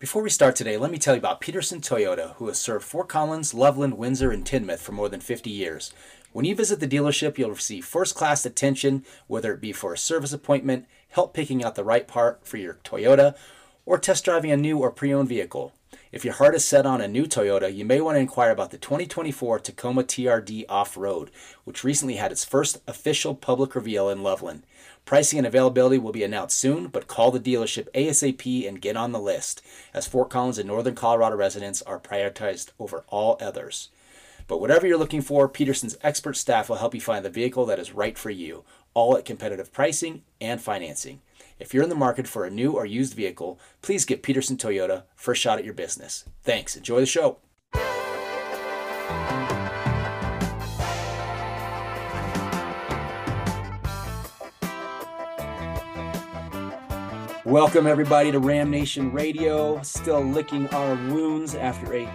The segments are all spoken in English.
Before we start today, let me tell you about Peterson Toyota, who has served Fort Collins, Loveland, Windsor, and Timnath for more than 50 years. When you visit the dealership, you'll receive first class attention, whether it be for a service appointment, help picking out the right part for your Toyota, or test driving a new or pre owned vehicle. If your heart is set on a new Toyota, you may want to inquire about the 2024 Tacoma TRD Off Road, which recently had its first official public reveal in Loveland. Pricing and availability will be announced soon, but call the dealership ASAP and get on the list, as Fort Collins and Northern Colorado residents are prioritized over all others. But whatever you're looking for, Peterson's expert staff will help you find the vehicle that is right for you, all at competitive pricing and financing. If you're in the market for a new or used vehicle, please give Peterson Toyota first shot at your business. Thanks. Enjoy the show. Welcome everybody to Ram Nation Radio. Still licking our wounds after a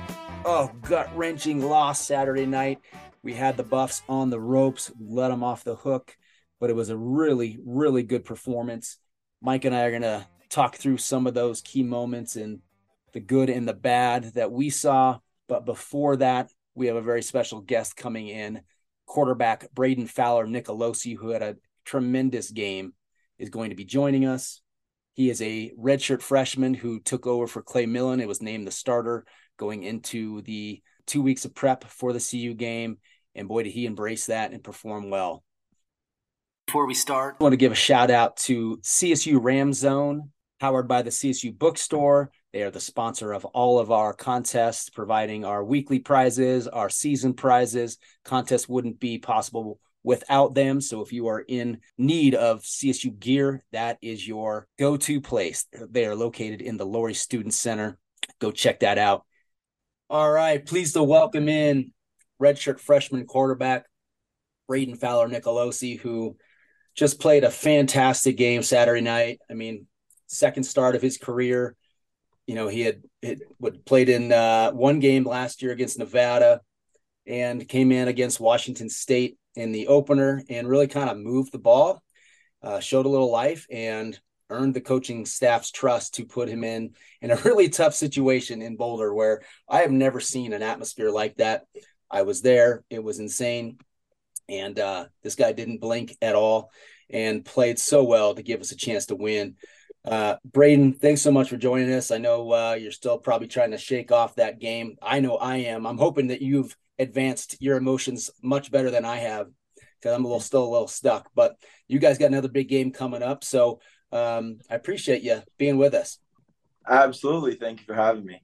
oh gut wrenching loss Saturday night. We had the Buffs on the ropes, let them off the hook, but it was a really really good performance. Mike and I are gonna talk through some of those key moments and the good and the bad that we saw. But before that, we have a very special guest coming in. Quarterback Brayden Fowler Nicolosi, who had a tremendous game, is going to be joining us. He is a redshirt freshman who took over for Clay Millen. It was named the starter going into the two weeks of prep for the CU game. And boy, did he embrace that and perform well. Before we start, I want to give a shout out to CSU Ram Zone, powered by the CSU Bookstore. They are the sponsor of all of our contests, providing our weekly prizes, our season prizes. Contests wouldn't be possible without them. So if you are in need of CSU gear, that is your go to place. They are located in the Lory Student Center. Go check that out. All right. Pleased to welcome in redshirt freshman quarterback Brayden Fowler Nicolosi, who just played a fantastic game Saturday night. I mean, second start of his career. You know, he had, had played in uh, one game last year against Nevada and came in against Washington State in the opener and really kind of moved the ball, uh, showed a little life, and earned the coaching staff's trust to put him in in a really tough situation in Boulder, where I have never seen an atmosphere like that. I was there; it was insane, and uh, this guy didn't blink at all and played so well to give us a chance to win. Uh, Brayden, thanks so much for joining us. I know uh, you're still probably trying to shake off that game. I know I am. I'm hoping that you've advanced your emotions much better than I have because I'm a little still a little stuck. But you guys got another big game coming up, so um, I appreciate you being with us. Absolutely, thank you for having me.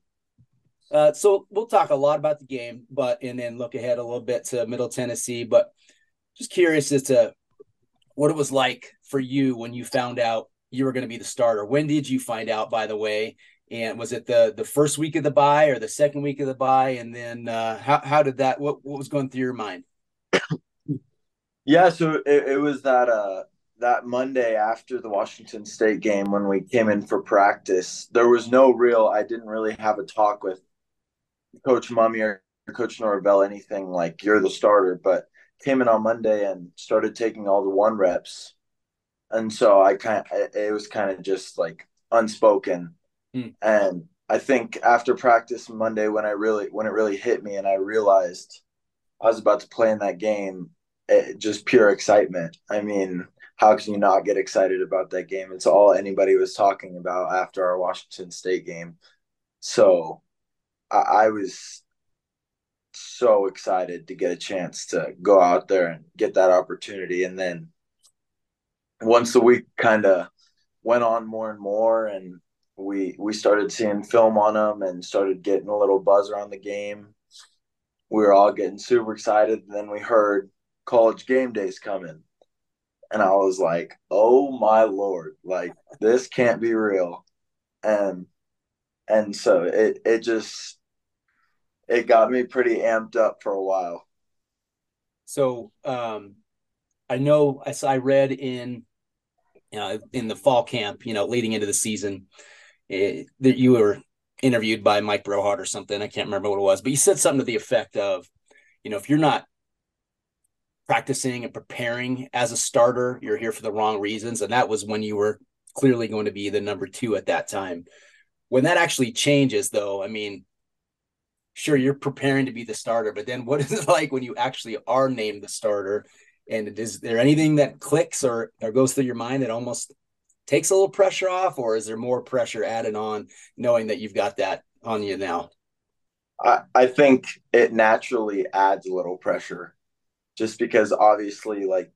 Uh, so we'll talk a lot about the game, but and then look ahead a little bit to Middle Tennessee. But just curious as to what it was like for you when you found out you were going to be the starter. When did you find out, by the way? And was it the the first week of the bye or the second week of the bye? And then uh, how how did that? What what was going through your mind? yeah, so it, it was that uh that Monday after the Washington State game when we came in for practice. There was no real. I didn't really have a talk with Coach Mumme or Coach Norvell anything like you're the starter, but came in on Monday and started taking all the one reps, and so I kind it was kind of just like unspoken Mm. And I think after practice Monday, when I really when it really hit me, and I realized I was about to play in that game, it, just pure excitement. I mean, how can you not get excited about that game? It's all anybody was talking about after our Washington State game. So I, I was so excited to get a chance to go out there and get that opportunity. And then once the week kind of went on more and more, and we we started seeing film on them and started getting a little buzz around the game. We were all getting super excited. And then we heard college game days coming. And I was like, oh my lord, like this can't be real. And and so it it just it got me pretty amped up for a while. So um I know as I read in uh, in the fall camp, you know, leading into the season, that you were interviewed by Mike Brohard or something. I can't remember what it was, but you said something to the effect of, you know, if you're not practicing and preparing as a starter, you're here for the wrong reasons. And that was when you were clearly going to be the number two at that time. When that actually changes, though, I mean, sure, you're preparing to be the starter, but then what is it like when you actually are named the starter? And is there anything that clicks or, or goes through your mind that almost takes a little pressure off, or is there more pressure added on knowing that you've got that on you now? I, I think it naturally adds a little pressure just because obviously like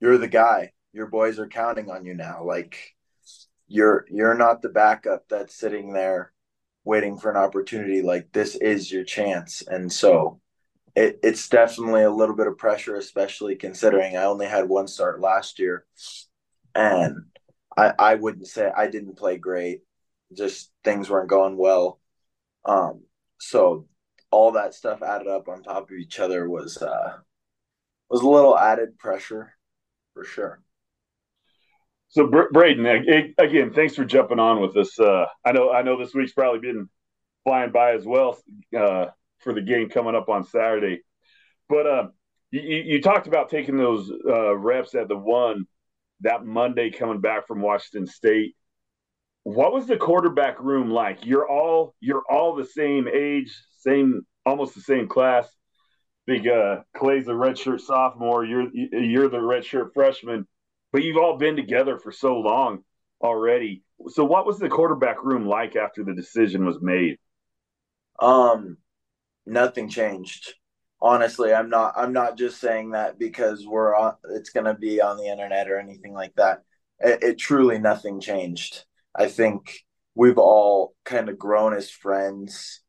you're the guy. Your boys are counting on you now. Like you're you're not the backup that's sitting there waiting for an opportunity. Like this is your chance. And so it, it's definitely a little bit of pressure especially considering i only had one start last year. And i i wouldn't say i didn't play great just things weren't going well um so all that stuff added up on top of each other was uh was a little added pressure for sure. So Brayden, again, thanks for jumping on with us. Uh, I know I know this week's probably been flying by as well uh, for the game coming up on Saturday. But uh, you, you, talked about taking those uh, reps at the one that Monday coming back from Washington State. What was the quarterback room like? You're all you're all the same age, same almost the same class think uh, Clay's a redshirt sophomore. You're you're the redshirt freshman, but you've all been together for so long already. So, what was the quarterback room like after the decision was made? Um, nothing changed. Honestly, I'm not. I'm not just saying that because we're on. It's going to be on the internet or anything like that. It, it truly nothing changed. I think we've all kind of grown as friends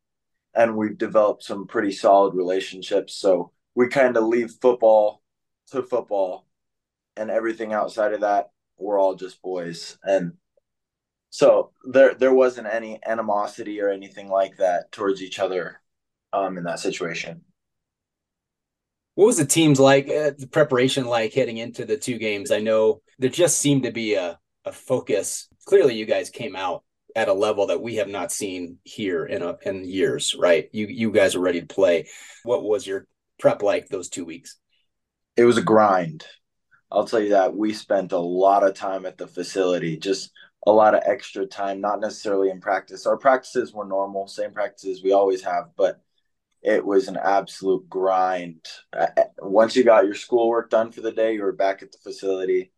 and we've developed some pretty solid relationships. So we kind of leave football to football, and everything outside of that, we're all just boys. And so there there wasn't any animosity or anything like that towards each other um, in that situation. What was the teams like? Uh, the preparation like heading into the two games? I know there just seemed to be a a focus. Clearly, you guys came out at a level that we have not seen here in a, in years, right? You you guys are ready to play. What was your prep like those two weeks? It was a grind. I'll tell you that we spent a lot of time at the facility, just a lot of extra time, not necessarily in practice. Our practices were normal, same practices we always have, but it was an absolute grind. Once you got your schoolwork done for the day, you were back at the facility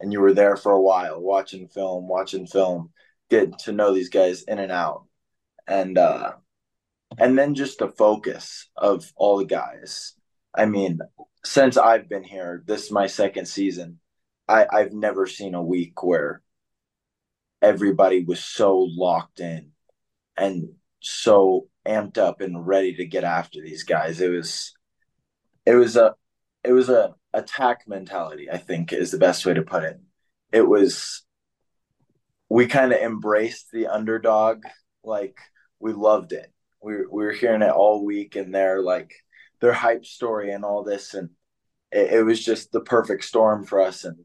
and you were there for a while watching film, watching film get to know these guys in and out and uh and then just the focus of all the guys i mean since i've been here this is my second season i i've never seen a week where everybody was so locked in and so amped up and ready to get after these guys it was it was a it was a attack mentality i think is the best way to put it it was we kind of embraced the underdog. Like we loved it. We, we were hearing it all week and their like their hype story and all this. And it, it was just the perfect storm for us. And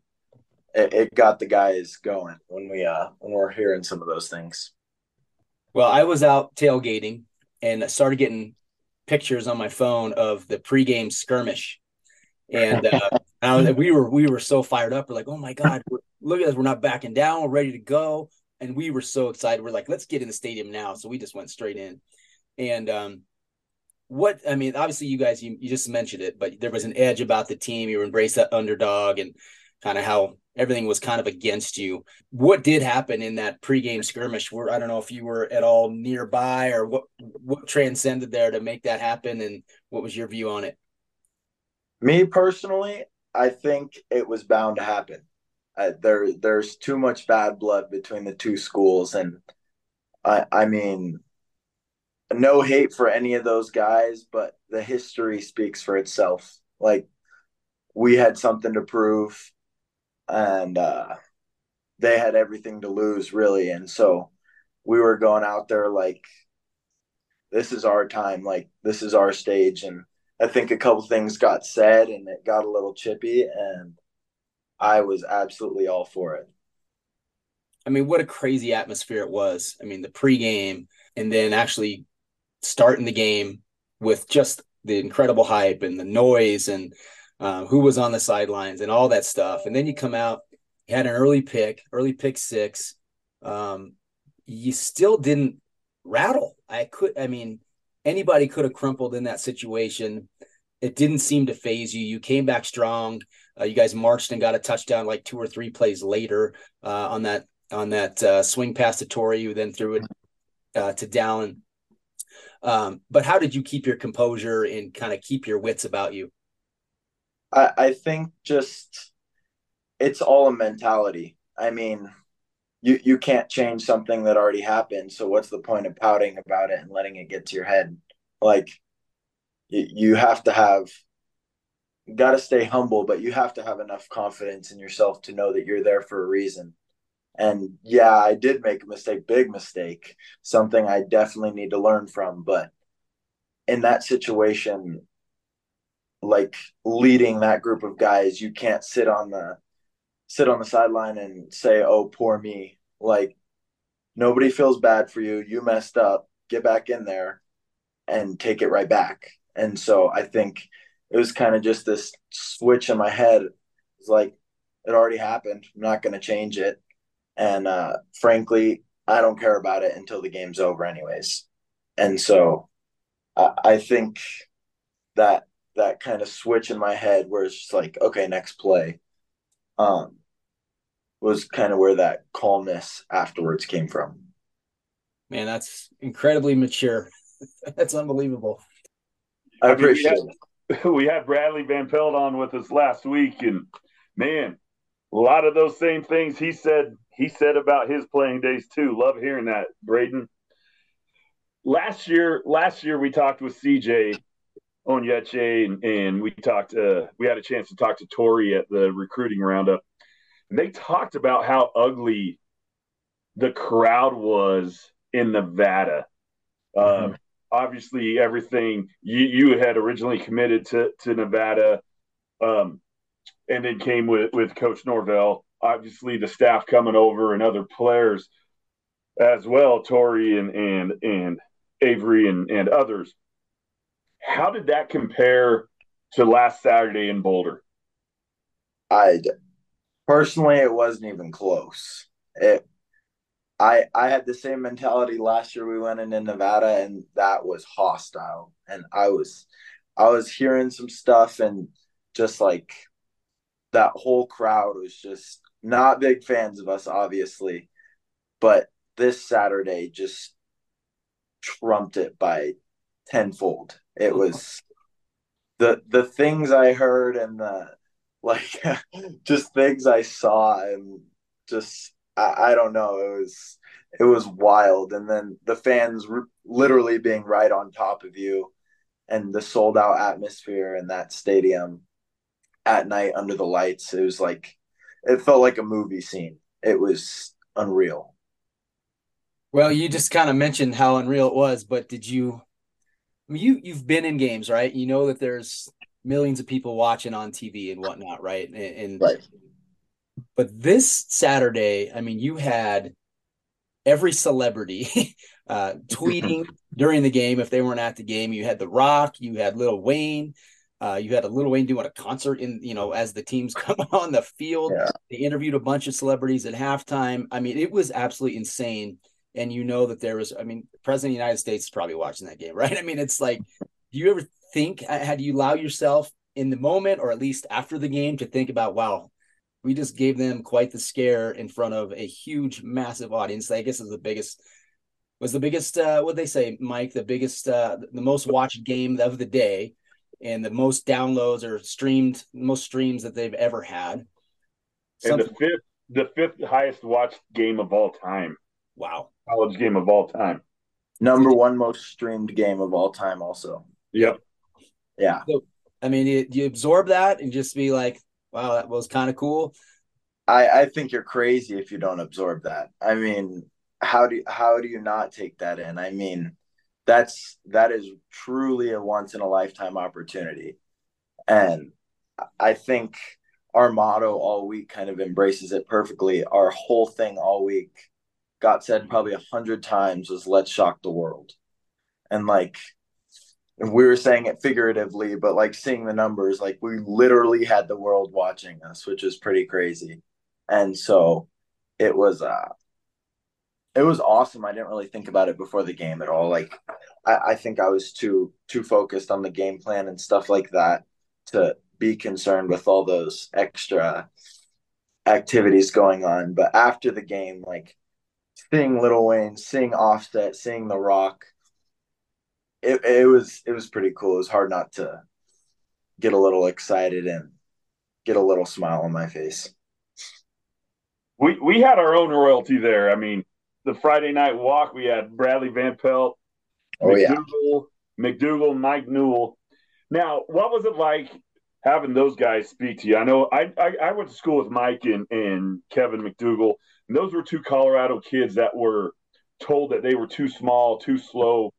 it, it got the guys going when we, uh, when we're hearing some of those things. Well, I was out tailgating and started getting pictures on my phone of the pregame skirmish. And uh, we were we were so fired up. We're like, oh my god, look at us, we're not backing down, we're ready to go. And we were so excited. We're like, let's get in the stadium now. So we just went straight in. And um, what I mean, obviously, you guys, you, you just mentioned it, but there was an edge about the team. You embrace that underdog, and kind of how everything was kind of against you. What did happen in that pregame skirmish? Where I don't know if you were at all nearby or what what transcended there to make that happen, and what was your view on it? Me personally, I think it was bound to happen. Uh, there, there's too much bad blood between the two schools, and I, I mean, no hate for any of those guys, but the history speaks for itself. Like we had something to prove, and uh, they had everything to lose, really, and so we were going out there like, this is our time, like this is our stage, and I think a couple things got said and it got a little chippy, and I was absolutely all for it. I mean, what a crazy atmosphere it was. I mean, the pregame and then actually starting the game with just the incredible hype and the noise and uh, who was on the sidelines and all that stuff. And then you come out, you had an early pick, early pick six. Um, you still didn't rattle. I could, I mean, anybody could have crumpled in that situation. It didn't seem to faze you. You came back strong. Uh, you guys marched and got a touchdown like two or three plays later uh, on that on that uh, swing pass to Tory, who then threw it uh, to Dallin. Um, but how did you keep your composure and kind of keep your wits about you? I, I think just it's all a mentality. I mean, you you can't change something that already happened. So what's the point of pouting about it and letting it get to your head? Like you, you have to have got to stay humble, but you have to have enough confidence in yourself to know that you're there for a reason. And yeah, I did make a mistake, big mistake, something I definitely need to learn from. But in that situation, like leading that group of guys, you can't sit on the sit on the sideline and say, "Oh, poor me." Like nobody feels bad for you. You messed up. Get back in there and take it right back. And so I think it was kind of just this switch in my head. It's like it already happened. I'm not going to change it. And uh, frankly, I don't care about it until the game's over, anyways. And so I, I think that that kind of switch in my head where it's just like, okay, next play. Um, was kind of where that calmness afterwards came from. Man, that's incredibly mature. that's unbelievable. I appreciate we had, it. We had Bradley Van Pelt on with us last week, and man, a lot of those same things he said he said about his playing days too. Love hearing that, Brayden. Last year, last year we talked with CJ Onyeche and, and we talked. Uh, we had a chance to talk to Tory at the recruiting roundup And they talked about how ugly the crowd was in Nevada. Mm-hmm. Uh, obviously, everything you, you had originally committed to, to Nevada um, and then came with, with Coach Norvell. Obviously, the staff coming over and other players as well, Tory and, and, and Avery and, and others. How did that compare to last Saturday in Boulder? I Personally, it wasn't even close. It I I had the same mentality last year we went into Nevada and that was hostile. And I was I was hearing some stuff and just like that whole crowd was just not big fans of us, obviously. But this Saturday just trumped it by tenfold. It was the the things I heard and the like just things I saw and just I, I, don't know it was it was wild. And then the fans r- literally being right on top of you and the sold out atmosphere in that stadium at night under the lights it was like it felt like a movie scene. It was unreal. Well you just kind of mentioned how unreal it was but did you I mean, you you've been in games right you know that there's millions of people watching on TV and whatnot, right? And, and right. But this Saturday, I mean, you had every celebrity uh, tweeting during the game if they weren't at the game. You had The Rock, you had Lil Wayne, uh, you had a Lil Wayne doing a concert in, you know, as the teams come on the field. Yeah. They interviewed a bunch of celebrities at halftime. I mean, it was absolutely insane. And you know that there was, I mean, President of the United States is probably watching that game, right? I mean, it's like, do you ever think had you allow yourself in the moment or at least after the game to think about wow we just gave them quite the scare in front of a huge, massive audience. I guess is the biggest was the biggest uh what they say, Mike, the biggest uh the most watched game of the day and the most downloads or streamed most streams that they've ever had. Something, and the fifth the fifth highest watched game of all time. Wow. College game of all time. Number one most streamed game of all time, also. Yep. Yeah. So, I mean, you, you absorb that and just be like, wow, that was kind of cool. I, I think you're crazy if you don't absorb that. I mean, how do how do you not take that in? I mean, that's that is truly a once in a lifetime opportunity. And I think our motto all week kind of embraces it perfectly. Our whole thing all week got said probably a hundred times was let's shock the world. And like we were saying it figuratively, but like seeing the numbers, like we literally had the world watching us, which is pretty crazy. And so it was uh it was awesome. I didn't really think about it before the game at all. Like I, I think I was too too focused on the game plan and stuff like that to be concerned with all those extra activities going on. But after the game, like seeing Lil Wayne, seeing Offset, seeing The Rock, it, it was it was pretty cool. It was hard not to get a little excited and get a little smile on my face. We we had our own royalty there. I mean, the Friday night walk, we had Bradley Van Pelt, oh, McDougal, yeah. McDougal, Mike Newell. Now, what was it like having those guys speak to you? I know I I, I went to school with Mike and, and Kevin McDougal, and those were two Colorado kids that were told that they were too small, too slow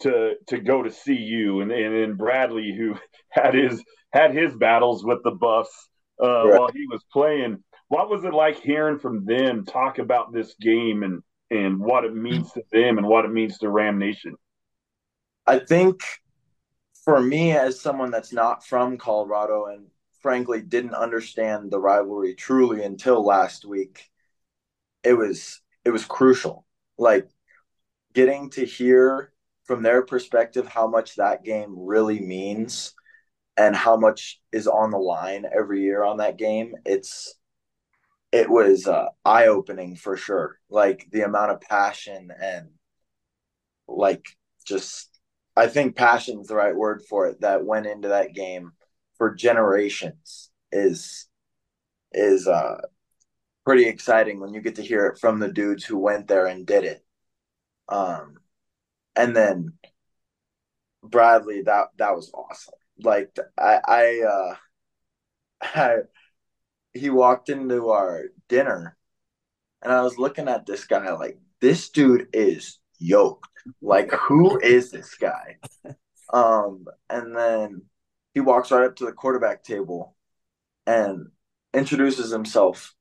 to to go to CU, and and then Bradley who had his had his battles with the Buffs uh, right. while he was playing. What was it like hearing from them talk about this game and and what it means to them and what it means to Ram Nation? I think for me, as someone that's not from Colorado and frankly didn't understand the rivalry truly until last week, it was it was crucial. Like getting to hear from their perspective how much that game really means and how much is on the line every year on that game. It's it was uh, eye opening for sure. Like the amount of passion and like just, I think passion is the right word for it that went into that game for generations is is uh pretty exciting when you get to hear it from the dudes who went there and did it. Um, and then Bradley, that that was awesome. Like I I uh I he walked into our dinner and I was looking at this guy like this dude is yoked. Like who is this guy? Um and then he walks right up to the quarterback table and introduces himself.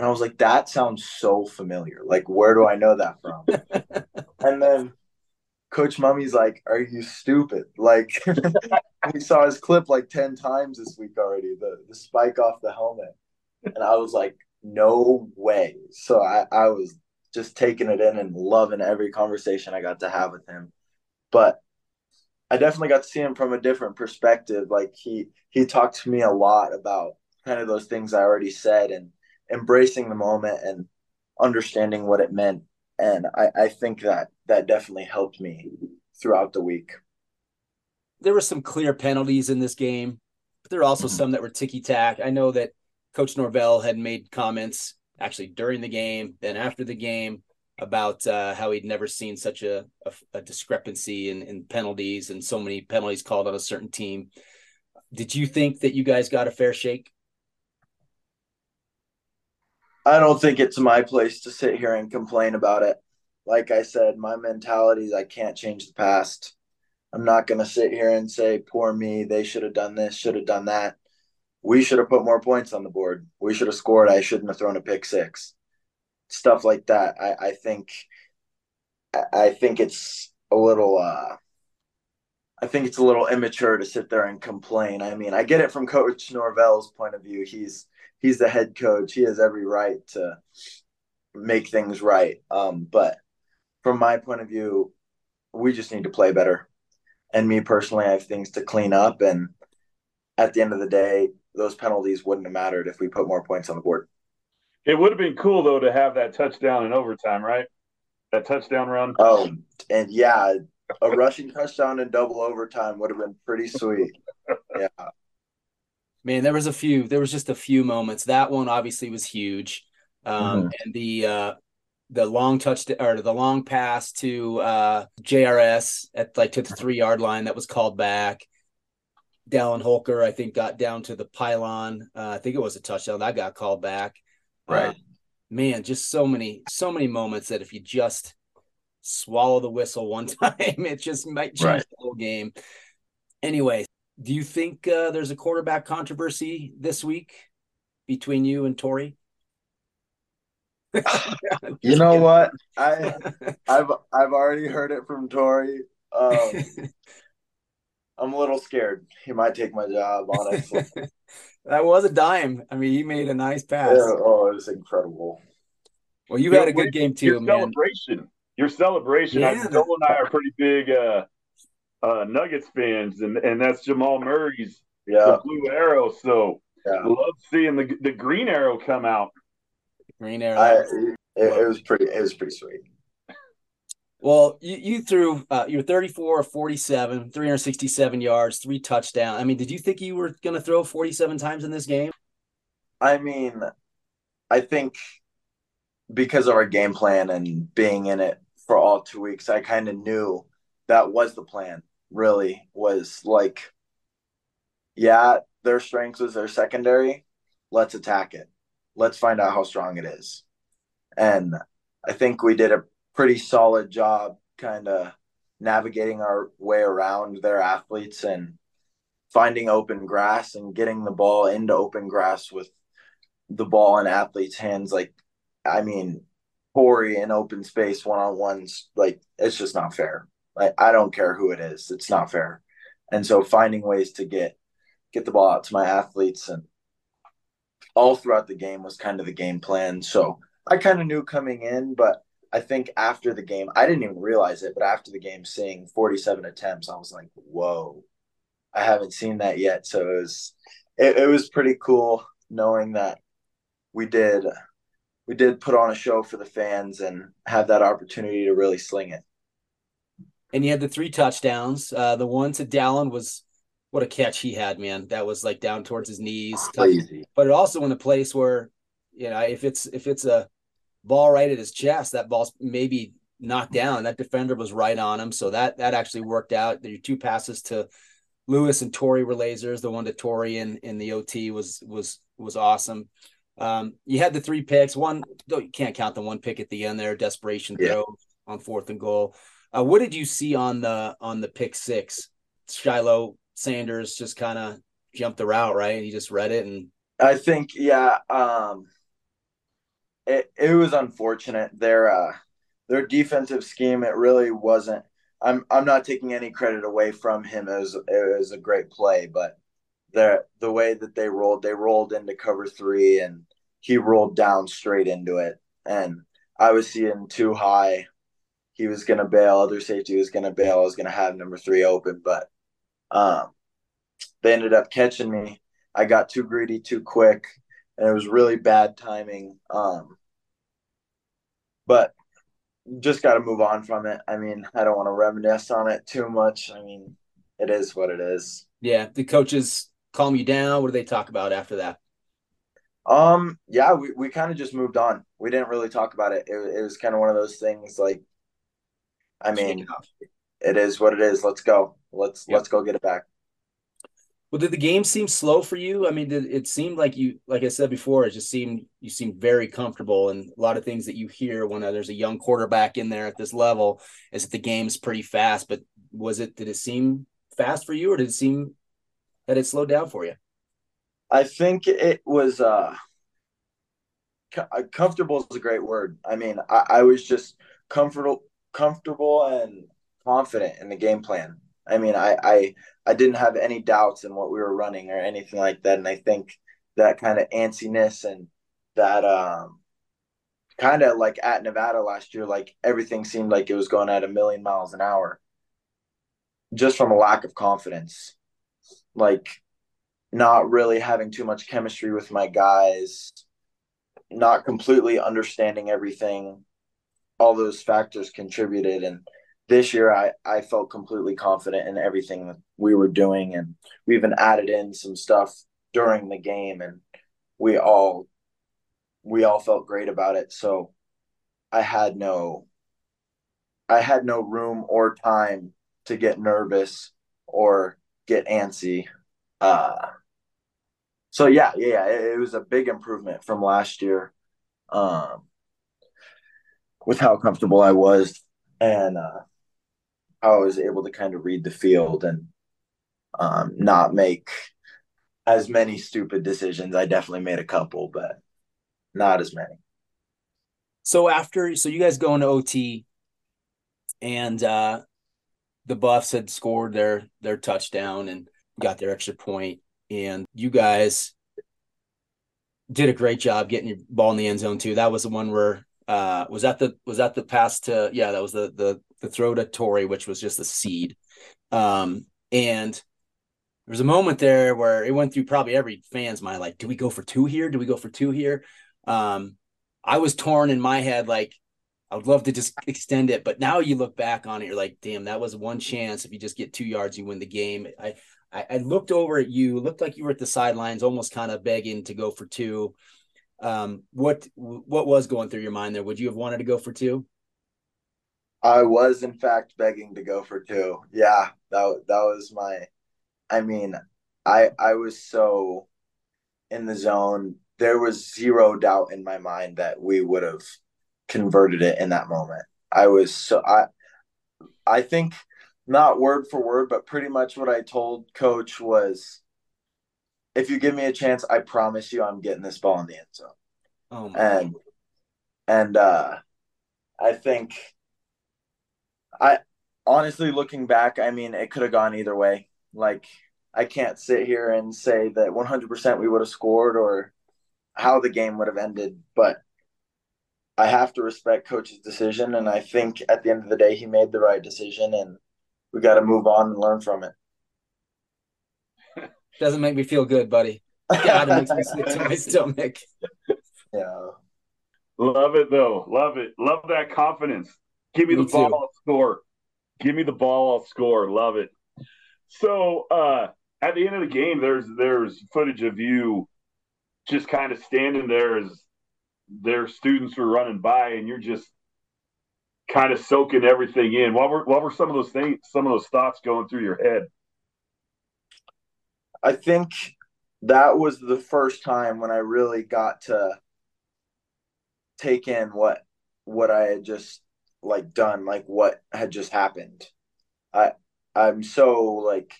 And I was like, that sounds so familiar. Like, where do I know that from? and then Coach Mumme's like, Are you stupid? Like we saw his clip like 10 times this week already, the the spike off the helmet and I was like, no way. So I, I was just taking it in and loving every conversation I got to have with him. But I definitely got to see him from a different perspective. Like he he talked to me a lot about kind of those things I already said and embracing the moment and understanding what it meant. And I, I think that that definitely helped me throughout the week. There were some clear penalties in this game, but there are also mm-hmm. some that were ticky tack. I know that Coach Norvell had made comments actually during the game, then after the game about uh, how he'd never seen such a, a, a discrepancy in, in, penalties and so many penalties called on a certain team. Did you think that you guys got a fair shake? I don't think it's my place to sit here and complain about it. Like I said, my mentality is I can't change the past. I'm not going to sit here and say, poor me, they should have done this, should have done that we should have put more points on the board. We should have scored. I shouldn't have thrown a pick six. Stuff like that. I, I think I think it's a little uh I think it's a little immature to sit there and complain. I mean, I get it from Coach Norvell's point of view. He's he's the head coach. He has every right to make things right. Um, but from my point of view, we just need to play better. And me personally, I have things to clean up. And at the end of the day, those penalties wouldn't have mattered if we put more points on the board. It would have been cool though to have that touchdown in overtime, right? That touchdown run. Oh, and yeah, a rushing touchdown in double overtime would have been pretty sweet. Yeah. Man, there was a few. There was just a few moments. That one obviously was huge, um, mm-hmm. and the uh, the long touch to, or the long pass to uh, JRS at like to the three yard line that was called back. Dallin Holker, I think, got down to the pylon. Uh, I think it was a touchdown that got called back. Right. Uh, man, just so many, so many moments that if you just swallow the whistle one time, it just might change right. the whole game. Anyway, do you think uh, there's a quarterback controversy this week between you and Tory? you know what? I I've I've already heard it from Tory. Um, I'm a little scared. He might take my job, honestly. that was a dime. I mean, he made a nice pass. Yeah, oh, it was incredible. Well, you had a good game too, your man. Celebration. Your celebration. Yeah, I, Joel and I are pretty big uh, uh, Nuggets fans, and and that's Jamal Murray's yeah. blue arrow. So yeah. love seeing the the green arrow come out. Green arrow. I, it, it, was pretty. It was pretty sweet. Well, you, you threw uh, you were 34 or 47, 367 yards, three touchdowns. I mean, did you think you were going to throw 47 times in this game? I mean, I think because of our game plan and being in it for all two weeks, I kind of knew that was the plan. Really was like, yeah, their strengths was their secondary. Let's attack it. Let's find out how strong it is. And I think we did a pretty solid job kind of navigating our way around their athletes and finding open grass and getting the ball into open grass with the ball in athletes' hands. Like, I mean, Corey in open space one on ones, like, it's just not fair. Like, I don't care who it is, it's not fair. And so finding ways to get get the ball out to my athletes and all throughout the game was kind of the game plan. So I kind of knew coming in, but I think after the game, I didn't even realize it, but after the game, seeing 47 attempts, I was like, whoa, I haven't seen that yet. So it was, it, it was pretty cool knowing that we did, we did put on a show for the fans and have that opportunity to really sling it. And you had the three touchdowns. Uh, the one to Dallin was what a catch he had, man. That was like down towards his knees. Crazy. But it also in a place where, you know, if it's if it's a ball right at his chest. That ball's maybe knocked down. That defender was right on him. So that that actually worked out. The two passes to Lewis and Tory were lasers. The one to Tory in, in the OT was was was awesome. Um, you had the three picks. One, though you can't count the one pick at the end there. Desperation yeah. throw on fourth and goal. Uh, what did you see on the on the pick six? Shiloh Sanders just kind of jumped the route, right? He just read it and. I think, yeah. Um, it, it was unfortunate. Their uh, their defensive scheme, it really wasn't. I'm I'm not taking any credit away from him. It was it was a great play, but the the way that they rolled, they rolled into cover three, and he rolled down straight into it. And I was seeing too high. He was gonna bail. Other safety was gonna bail. I was gonna have number three open, but um, they ended up catching me. I got too greedy too quick, and it was really bad timing. Um, but just got to move on from it. I mean, I don't want to reminisce on it too much. I mean, it is what it is. Yeah. The coaches calm you down. What do they talk about after that? Um, yeah, we, we kind of just moved on. We didn't really talk about it. It, it was kind of one of those things like, I mean, it is what it is. Let's go. Let's, yep. let's go get it back. Well, did the game seem slow for you? I mean, did, it seemed like you, like I said before, it just seemed you seemed very comfortable, and a lot of things that you hear when there's a young quarterback in there at this level is that the game's pretty fast. But was it? Did it seem fast for you, or did it seem that it slowed down for you? I think it was uh, uh comfortable is a great word. I mean, I, I was just comfortable, comfortable and confident in the game plan. I mean, I, I I didn't have any doubts in what we were running or anything like that. And I think that kind of antsiness and that um kind of like at Nevada last year, like everything seemed like it was going at a million miles an hour. Just from a lack of confidence. Like not really having too much chemistry with my guys, not completely understanding everything, all those factors contributed. And this year, I, I felt completely confident in everything that we were doing. And we even added in some stuff during the game, and we all we all felt great about it. So I had no I had no room or time to get nervous or get antsy. Uh, so yeah, yeah, it, it, was a big improvement from last year, um, with how comfortable I was and uh, how I was able to kind of read the field and um, not make as many stupid decisions. I definitely made a couple, but not as many. So after, so you guys go into OT, and uh, the Buffs had scored their their touchdown and got their extra point, and you guys did a great job getting your ball in the end zone too. That was the one where uh, was that the was that the pass to yeah that was the the the throw to Tory, which was just a seed, um, and there was a moment there where it went through probably every fan's mind like, do we go for two here? Do we go for two here? Um, I was torn in my head like I would love to just extend it, but now you look back on it, you're like, damn, that was one chance. If you just get two yards, you win the game. I, I, I looked over at you, looked like you were at the sidelines, almost kind of begging to go for two. Um, what what was going through your mind there? Would you have wanted to go for two? I was in fact begging to go for two. Yeah, that that was my. I mean, I I was so in the zone. There was zero doubt in my mind that we would have converted it in that moment. I was so I I think not word for word, but pretty much what I told coach was if you give me a chance, I promise you I'm getting this ball in the end zone. Oh and and uh I think I honestly looking back, I mean it could have gone either way. Like I can't sit here and say that 100% we would have scored or how the game would have ended, but I have to respect coach's decision, and I think at the end of the day, he made the right decision, and we got to move on and learn from it. Doesn't make me feel good, buddy. God, it makes me sick to my stomach. Yeah. Love it though. Love it. Love that confidence. Give me, me the ball, I'll score. Give me the ball, I'll score. Love it. So uh at the end of the game, there's there's footage of you just kind of standing there as their students were running by and you're just kind of soaking everything in. What were what were some of those things, some of those thoughts going through your head? I think that was the first time when I really got to take in what what I had just like done, like what had just happened. I I'm so like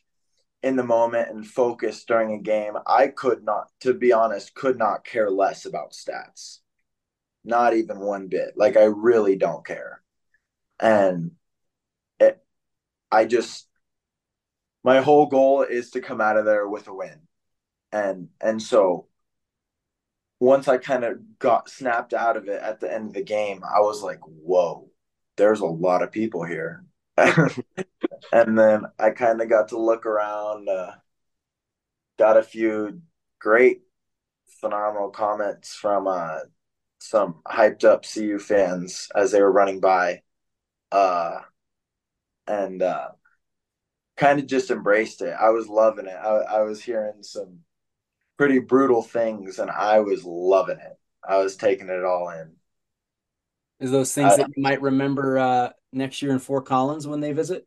in the moment and focused during a game. I could not, to be honest, could not care less about stats. Not even one bit. Like I really don't care. And it, I just my whole goal is to come out of there with a win. And and so once I kind of got snapped out of it at the end of the game, I was like, whoa, there's a lot of people here. and then I kind of got to look around, uh, got a few great, phenomenal comments from uh, some hyped up CU fans as they were running by, uh, and uh, kind of just embraced it. I was loving it. I, I was hearing some pretty brutal things, and I was loving it. I was taking it all in. Is those things I, that you might remember uh, next year in Fort Collins when they visit?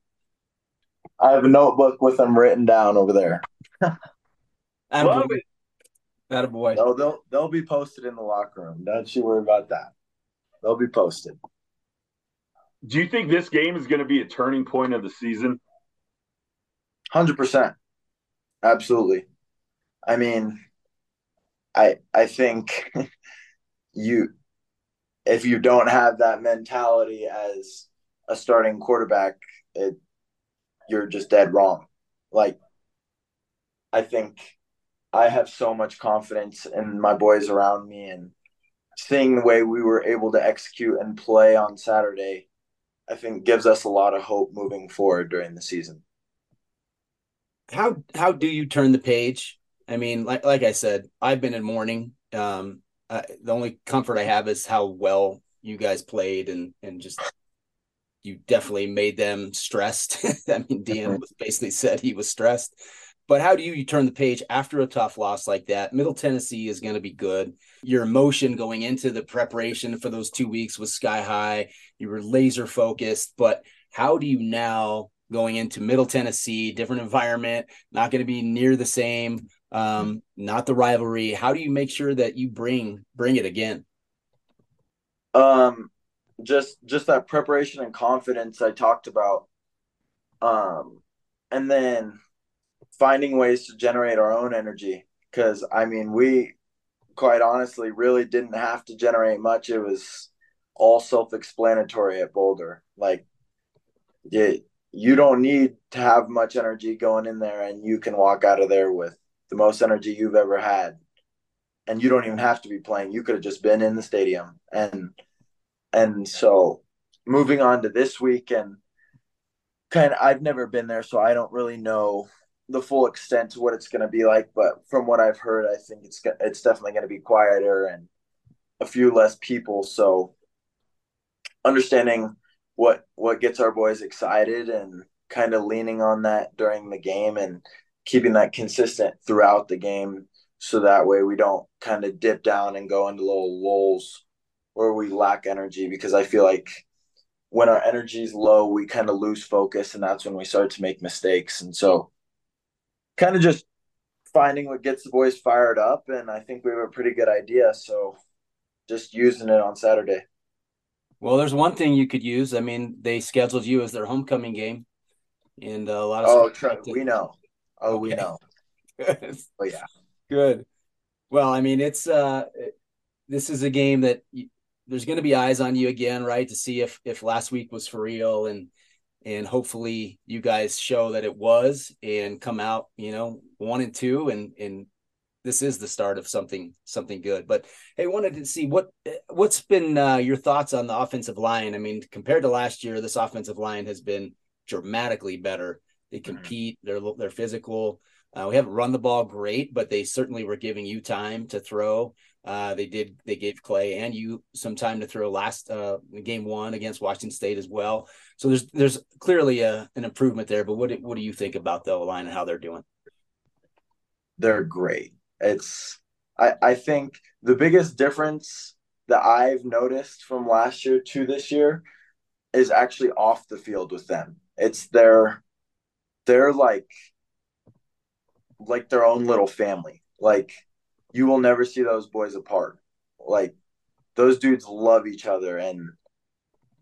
I have a notebook with them written down over there. Love it. That a boy. No, they'll they'll be posted in the locker room. Don't you worry about that. They'll be posted. Do you think this game is going to be a turning point of the season? Hundred percent, absolutely. I mean, I I think you if you don't have that mentality as a starting quarterback, it you're just dead wrong. Like I think I have so much confidence in my boys around me and seeing the way we were able to execute and play on Saturday, I think gives us a lot of hope moving forward during the season. How how do you turn the page I mean, like like I said, I've been in mourning. Um, uh, the only comfort I have is how well you guys played, and and just you definitely made them stressed. I mean, Dean was basically said he was stressed. But how do you, you turn the page after a tough loss like that? Middle Tennessee is going to be good. Your emotion going into the preparation for those two weeks was sky high. You were laser focused. But how do you now going into Middle Tennessee, different environment, not going to be near the same, um, not the rivalry. How do you make sure that you bring bring it again? Um, just just that preparation and confidence I talked about. Um, and then finding ways to generate our own energy because I mean we quite honestly really didn't have to generate much. It was all self-explanatory at Boulder. Like, you, you don't need to have much energy going in there, and you can walk out of there with the most energy you've ever had. And you don't even have to be playing. You could have just been in the stadium. And and so moving on to this week and kind of I've never been there, so I don't really know the full extent to what it's going to be like. But from what I've heard, I think it's it's definitely going to be quieter and a few less people. So understanding what what gets our boys excited and kind of leaning on that during the game and keeping that consistent throughout the game so that way we don't kind of dip down and go into little lulls where we lack energy because I feel like when our energy is low, we kind of lose focus and that's when we start to make mistakes. And so kind of just finding what gets the boys fired up and I think we have a pretty good idea. So just using it on Saturday. Well, there's one thing you could use. I mean, they scheduled you as their homecoming game, and a lot of oh, try, we know. Oh, okay. we know. oh yeah, good. Well, I mean, it's uh, this is a game that you, there's going to be eyes on you again, right? To see if if last week was for real, and and hopefully you guys show that it was, and come out, you know, one and two, and and this is the start of something something good. But hey, I wanted to see what what's been uh, your thoughts on the offensive line. I mean, compared to last year, this offensive line has been dramatically better. They mm-hmm. compete. They're they're physical. Uh, we haven't run the ball great, but they certainly were giving you time to throw. Uh, they did. They gave Clay and you some time to throw last uh, game one against Washington State as well. So there's there's clearly a, an improvement there. But what what do you think about the line and how they're doing? They're great. It's I I think the biggest difference that I've noticed from last year to this year is actually off the field with them. It's their they're like like their own little family. Like you will never see those boys apart. Like those dudes love each other and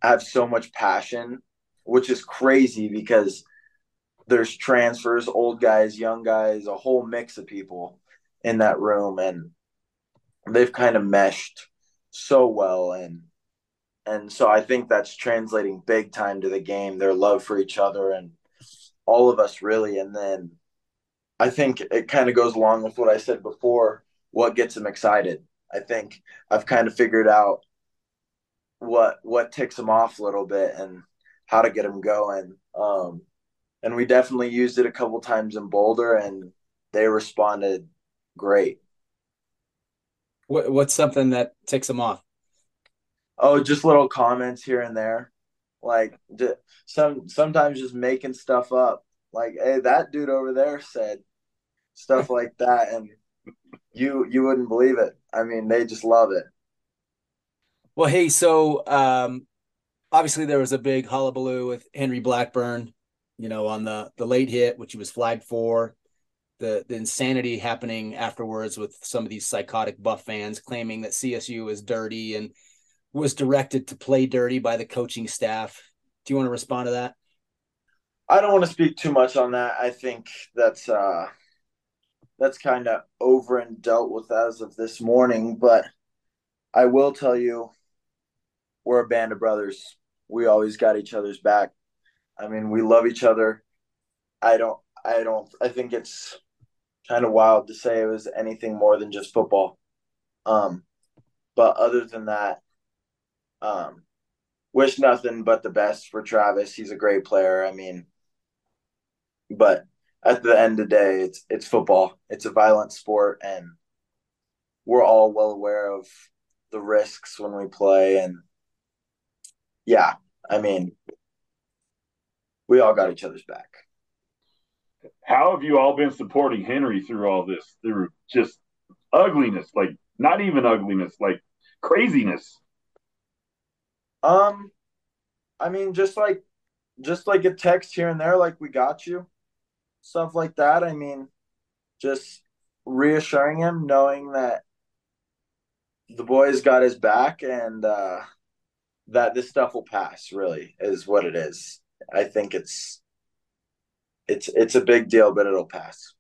have so much passion, which is crazy because there's transfers, old guys, young guys, a whole mix of people in that room and they've kind of meshed so well and and so I think that's translating big time to the game, their love for each other and all of us really. And then I think it kind of goes along with what I said before, what gets them excited. I think I've kind of figured out what what ticks them off a little bit and how to get them going. Um, and we definitely used it a couple times in Boulder, and they responded great. What what's something that ticks them off? Oh, just little comments here and there, like some sometimes just making stuff up. Like, hey, that dude over there said stuff like that, and you you wouldn't believe it. I mean, they just love it. Well, hey, so um, obviously there was a big hullabaloo with Henry Blackburn, you know, on the the late hit, which he was flagged for the the insanity happening afterwards with some of these psychotic buff fans claiming that CSU is dirty and was directed to play dirty by the coaching staff. Do you want to respond to that? I don't want to speak too much on that. I think that's uh that's kind of over and dealt with as of this morning, but I will tell you we're a band of brothers. We always got each other's back. I mean, we love each other. I don't I don't I think it's kind of wild to say it was anything more than just football. Um, but other than that, um, wish nothing but the best for Travis. He's a great player. I mean, but at the end of the day, it's it's football. It's a violent sport, and we're all well aware of the risks when we play. And yeah, I mean, we all got each other's back. How have you all been supporting Henry through all this? Through just ugliness, like not even ugliness, like craziness. Um, I mean, just like just like a text here and there, like we got you, stuff like that. I mean, just reassuring him, knowing that the boys got his back and uh, that this stuff will pass. Really, is what it is. I think it's it's it's a big deal, but it'll pass.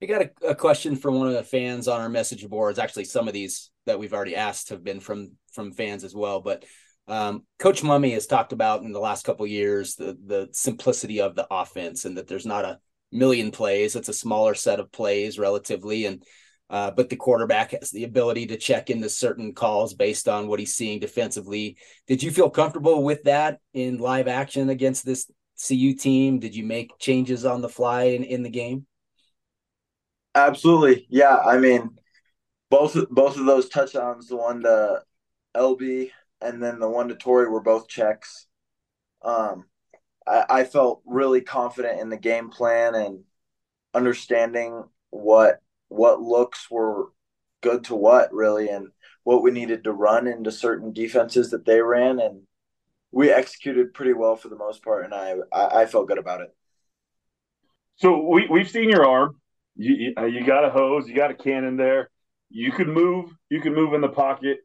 We got a, a, question from one of the fans on our message boards. Actually, some of these that we've already asked have been from from fans as well. But um, Coach Mumme has talked about in the last couple years the the simplicity of the offense and that there's not a million plays. It's a smaller set of plays relatively, and uh, but the quarterback has the ability to check into certain calls based on what he's seeing defensively. Did you feel comfortable with that in live action against this CU team? Did you make changes on the fly in, in the game? Absolutely. Yeah. I mean, both both of those touchdowns, the one to LB and then the one to Tory were both checks. Um, I, I felt really confident in the game plan and understanding what what looks were good to what really and what we needed to run into certain defenses that they ran and we executed pretty well for the most part and I I, I felt good about it. So we we've seen your arm you, you got a hose, you got a cannon there. You could move. You could move in the pocket.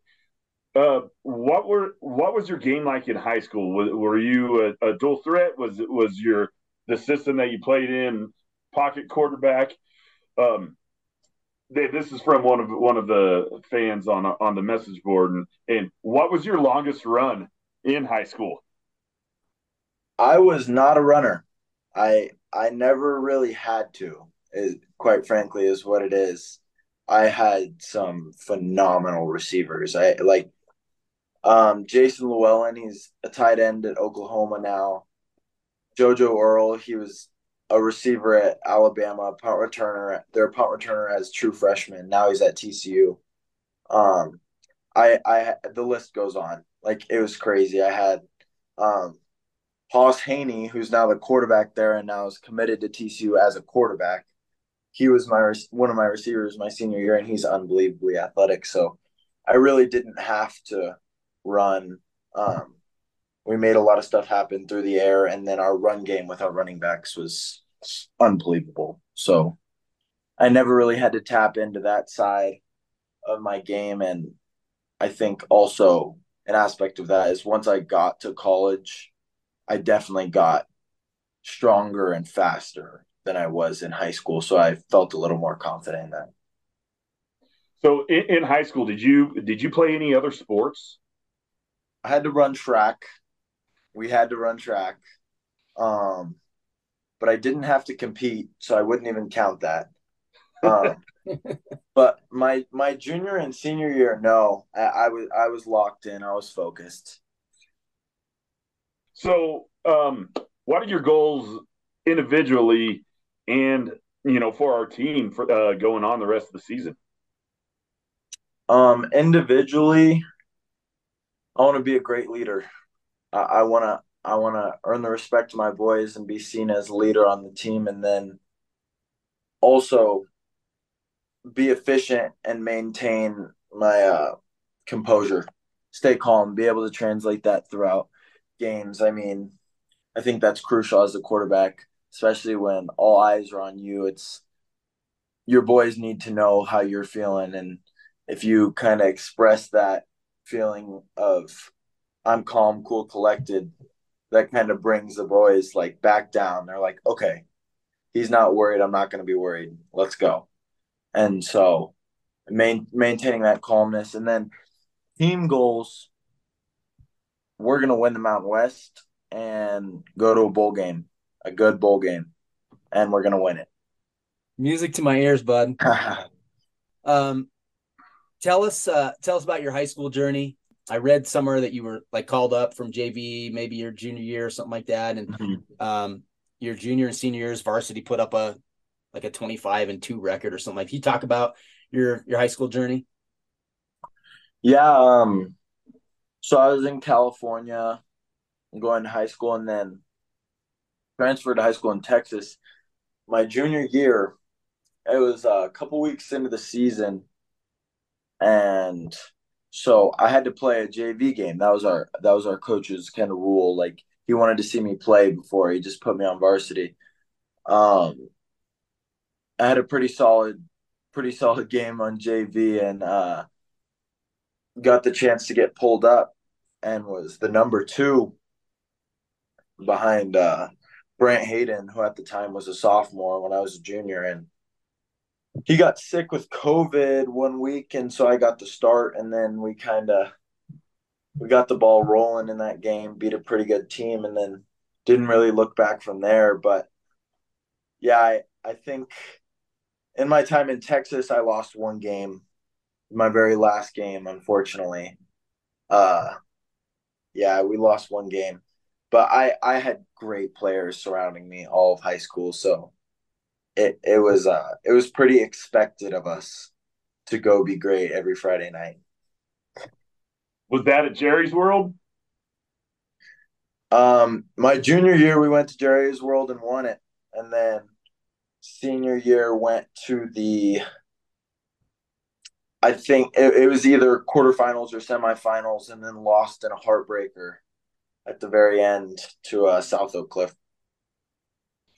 Uh, what were what was your game like in high school? Was, were you a, a dual threat? Was was your the system that you played in pocket quarterback? Um, this is from one of one of the fans on on the message board, and, and what was your longest run in high school? I was not a runner. I I never really had to is quite frankly is what it is. I had some phenomenal receivers. I like um, Jason Llewellyn. He's a tight end at Oklahoma now. JoJo Earle. He was a receiver at Alabama, punt returner. Their punt returner as true freshman. Now he's at TCU. Um, I I the list goes on. Like it was crazy. I had um, Hauss Hejny, who's now the quarterback there and now is committed to TCU as a quarterback he was my one of my receivers my senior year, and he's unbelievably athletic. So I really didn't have to run. Um, we made a lot of stuff happen through the air, and then our run game with our running backs was unbelievable. So I never really had to tap into that side of my game, and I think also an aspect of that is once I got to college, I definitely got stronger and faster than I was in high school. So I felt a little more confident in that. So in, in high school, did you did you play any other sports? I had to run track. We had to run track. Um, but I didn't have to compete, so I wouldn't even count that. Um, but my my junior and senior year, no, I, I was I was locked in. I was focused. So, um, what are your goals individually and you know for our team for uh, going on the rest of the season? Um, individually, I want to be a great leader. I, I want to I want to earn the respect of my boys and be seen as a leader on the team, and then also be efficient and maintain my uh, composure, stay calm, be able to translate that throughout games. I mean, I think that's crucial as a quarterback especially when all eyes are on you. It's your boys need to know how you're feeling. And if you kind of express that feeling of I'm calm, cool, collected, that kind of brings the boys like back down. They're like, okay, he's not worried. I'm not going to be worried. Let's go. And so main, maintaining that calmness and then team goals. We're going to win the Mountain West and go to a bowl game a good bowl game, and we're gonna win it. Music to my ears, bud. um, tell us, uh, tell us about your high school journey. I read somewhere that you were like called up from JV, maybe your junior year or something like that, and mm-hmm. um, your junior and senior years, varsity put up a like a 25 and 2 record or something like. Can you talk about your your high school journey? Yeah, um so I was in California going to high school and then transferred to high school in Texas. My junior year, it was a couple weeks into the season and so I had to play a JV game. That was our that was our coach's kind of rule. Like he wanted to see me play before he just put me on varsity. Um, I had a pretty solid, pretty solid game on JV and uh, got the chance to get pulled up and was the number two behind uh, Brant Hayden, who at the time was a sophomore when I was a junior, and he got sick with COVID one week, and so I got to start, and then we kind of we got the ball rolling in that game, beat a pretty good team, and then didn't really look back from there. But yeah, I, I think in my time in Texas, I lost one game, my very last game, unfortunately. Uh, yeah, we lost one game, but I I had great players surrounding me all of high school, so it it was uh it was pretty expected of us to go be great every Friday night. Was that at Jerry's World? Um, my junior year we went to Jerry's World and won it, and then senior year went to the. I think it, it was either quarterfinals or semifinals, and then lost in a heartbreaker at the very end to uh, South Oak Cliff.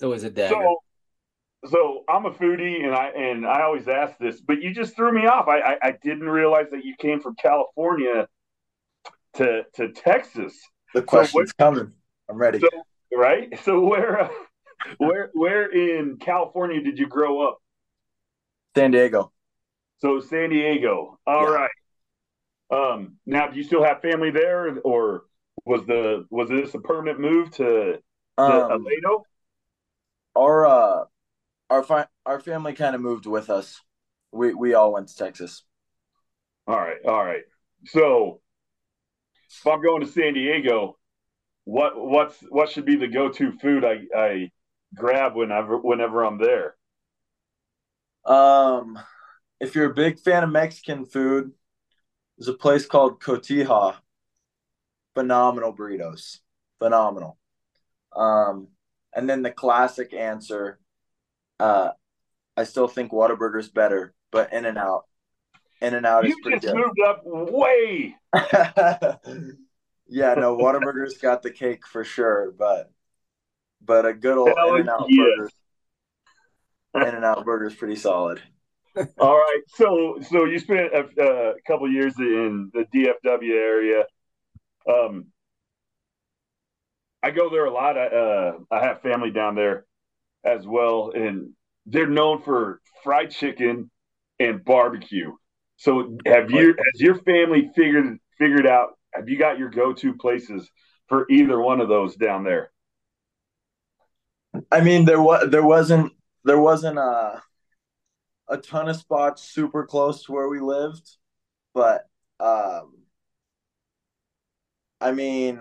It was a dagger. So, so I'm a foodie, and I and I always ask this, but you just threw me off. I, I, I didn't realize that you came from California to to Texas. The question's so coming. I'm ready. So, right. So where uh, where where in California did you grow up? San Diego. So San Diego. All yeah. right. Um, now, do you still have family there, or was the was this a permanent move to, to um, Aledo? Our uh, our fi- our family kind of moved with us. We we all went to Texas. All right, all right. So if I'm going to San Diego, what what's what should be the go-to food I, I grab whenever whenever I'm there? Um, if you're a big fan of Mexican food, there's a place called Cotija. Phenomenal burritos, phenomenal. Um, and then the classic answer, uh, I still think Whataburger's better, but In and Out in and Out you is pretty just good. moved up way. yeah, no, Whataburger's got the cake for sure, but but a good old In and Out burger. In and Out burger is pretty solid. All right, so so you spent a, a couple years in the DFW area. Um, I go there a lot. I, uh, I have family down there as well, and they're known for fried chicken and barbecue. So have you has your family figured figured out have you got your go-to places for either one of those down there? I mean there was there wasn't there wasn't a a ton of spots super close to where we lived, but um I mean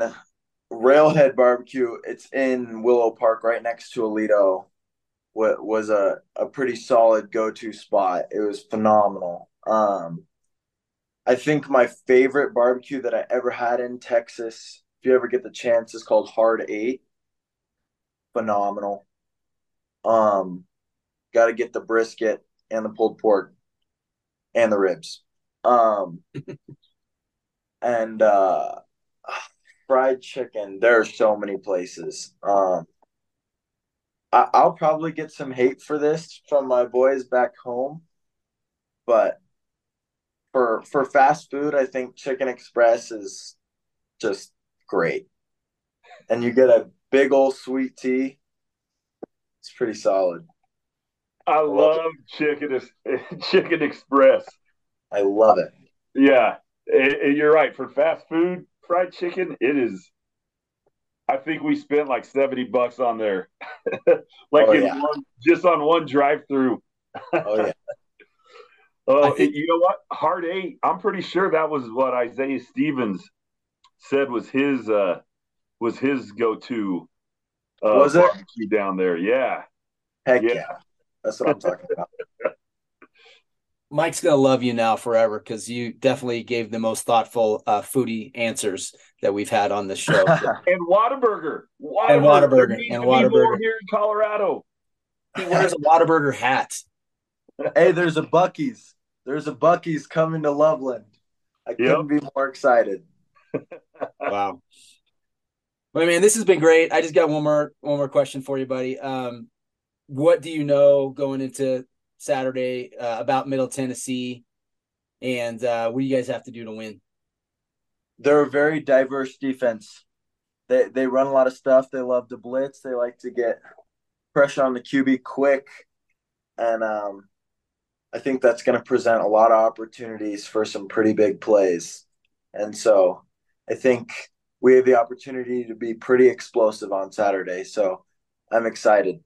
Railhead Barbecue, it's in Willow Park right next to Aledo. What was a, a pretty solid go to spot. It was phenomenal. Um, I think my favorite barbecue that I ever had in Texas, if you ever get the chance, is called Hard Eight. Phenomenal. Um, got to get the brisket and the pulled pork and the ribs. Um, and uh, fried chicken. There are so many places. Um, I, I'll probably get some hate for this from my boys back home, but for for fast food, I think Chicken Express is just great. And you get a big old sweet tea. It's pretty solid. I, love, love Chicken Chicken Express. I love it. Yeah, it, it, you're right. For fast food, fried chicken, it is. I think we spent like seventy bucks on there, like oh, yeah. one, just on one drive-through. oh yeah. Oh, think, you know what? Hard eight. I'm pretty sure that was what Isaiah Stevens said was his uh was his go to uh, Was it? barbecue down there. Yeah, Heck Yeah. yeah. That's what I'm talking about. Mike's gonna love you now forever because you definitely gave the most thoughtful uh, foodie answers that we've had on this show. and Whataburger, Whataburger, And Whataburger, There and to be Whataburger. here in Colorado. he wears a Whataburger hat. hey, there's a Buc-ee's. There's a Buc-ee's coming to Loveland. I couldn't be more excited. Wow. Well, man, this has been great. I just got one more one more question for you, buddy. Um, what do you know going into Saturday uh, about Middle Tennessee, and uh, what do you guys have to do to win? They're a very diverse defense. They they run a lot of stuff. They love to blitz. They like to get pressure on the QB quick, and um, I think that's going to present a lot of opportunities for some pretty big plays. And so, I think we have the opportunity to be pretty explosive on Saturday. So, I'm excited.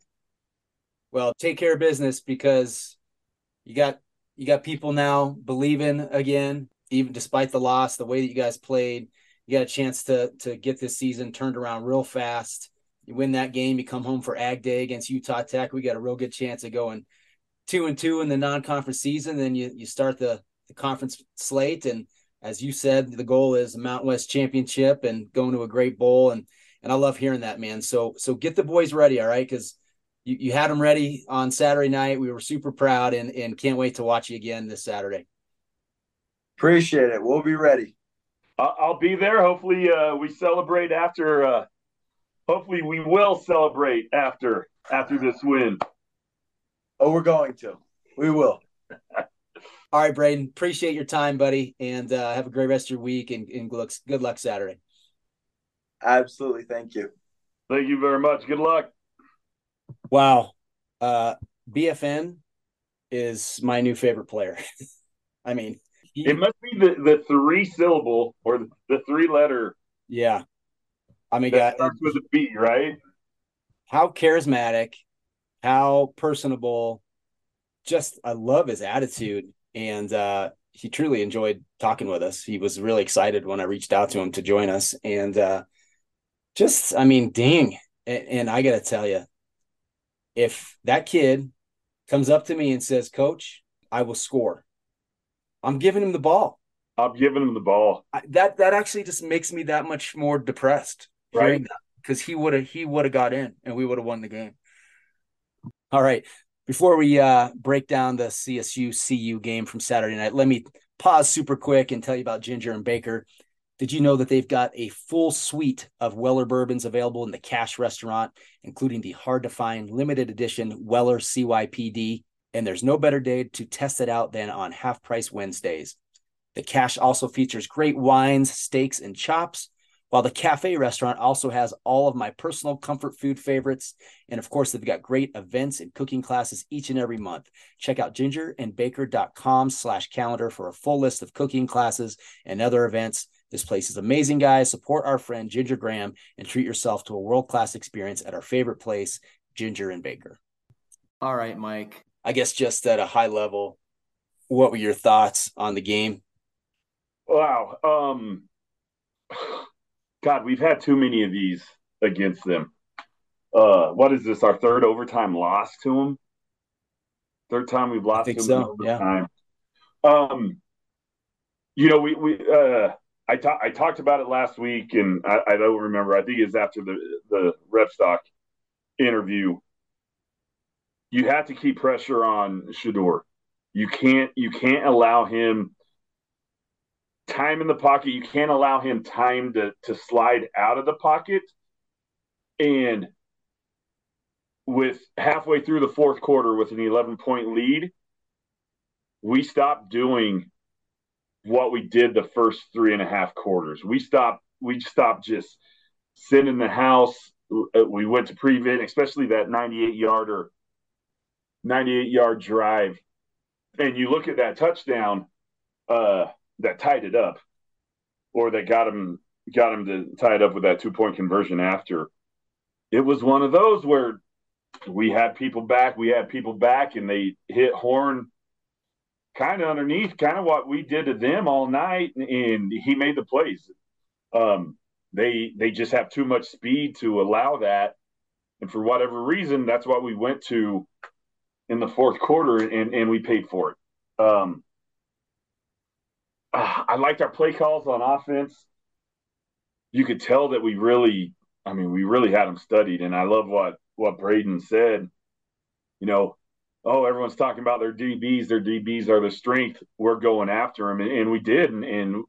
Well, take care of business because you got you got people now believing again, even despite the loss, the way that you guys played. You got a chance to to get this season turned around real fast. You win that game, you come home for Ag Day against Utah Tech. We got a real good chance of going two and two in the non-conference season. Then you you start the the conference slate, and as you said, the goal is a Mountain West championship and going to a great bowl. And and I love hearing that, man. So so get the boys ready, all right? Because you, you had them ready on Saturday night. We were super proud and, and can't wait to watch you again this Saturday. Appreciate it. We'll be ready. I- I'll be there. Hopefully, uh, we celebrate after. Uh, hopefully, we will celebrate after after this win. Oh, we're going to. We will. All right, Brayden, appreciate your time, buddy, and uh, have a great rest of your week and, and good, luck, good luck Saturday. Absolutely. Thank you. Thank you very much. Good luck. Wow. Uh, BFN is my new favorite player. I mean, he- It must be the, the three syllable or the, the three letter yeah. I mean, that God, starts with a B, right? how charismatic, how personable. Just, I love his attitude. And uh, he truly enjoyed talking with us. He was really excited when I reached out to him to join us. And uh, just, I mean, dang. And, and I got to tell you, if that kid comes up to me and says, Coach, I will score, I'm giving him the ball. I'm giving him the ball. I, that that actually just makes me that much more depressed Right. because he would have he would have got in and we would have won the game. All right, before we uh, break down the CSU CU game from Saturday night, let me pause super quick and tell you about Ginger and Baker. Did you know that they've got a full suite of Weller bourbons available in the Cache restaurant, including the hard to find limited edition Weller CYPD? And there's no better day to test it out than on Half Price Wednesdays. The Cache also features great wines, steaks, and chops, while the cafe restaurant also has all of my personal comfort food favorites. And of course, they've got great events and cooking classes each and every month. Check out gingerandbaker.com slash calendar for a full list of cooking classes and other events. This place is amazing, guys. Support our friend Ginger Graham and treat yourself to a world-class experience at our favorite place, Ginger and Baker. All right, Mike. I guess just at a high level, what were your thoughts on the game? Wow. Um, God, we've had too many of these against them. Uh, what is this? Our third overtime loss to them. Third time we've lost think so, yeah. Um, you know, we we uh, I talked I talked about it last week, and I, I don't remember. I think it's after the the rep stock interview. You have to keep pressure on Shedeur. You can't you can't allow him time in the pocket. You can't allow him time to to slide out of the pocket. And with halfway through the fourth quarter with an 11 point lead, we stopped doing what we did the first three and a half quarters. We stopped we stopped just sitting in the house. We went to prevent, especially that 98 yarder, 98 yard drive. And you look at that touchdown, uh, that tied it up, or that got him got him to tie it up with that two point conversion after. It was one of those where we had people back, we had people back, and they hit Horn kind of underneath, kind of what we did to them all night, and he made the plays. Um, they they just have too much speed to allow that, And for whatever reason, that's what we went to in the fourth quarter, and, and we paid for it. Um, uh, I liked our play calls on offense. You could tell that we really, I mean, we really had them studied. And I love what what Brayden said. You know, oh, everyone's talking about their DBs. Their DBs are the strength. We're going after them, and, and we did, and, and,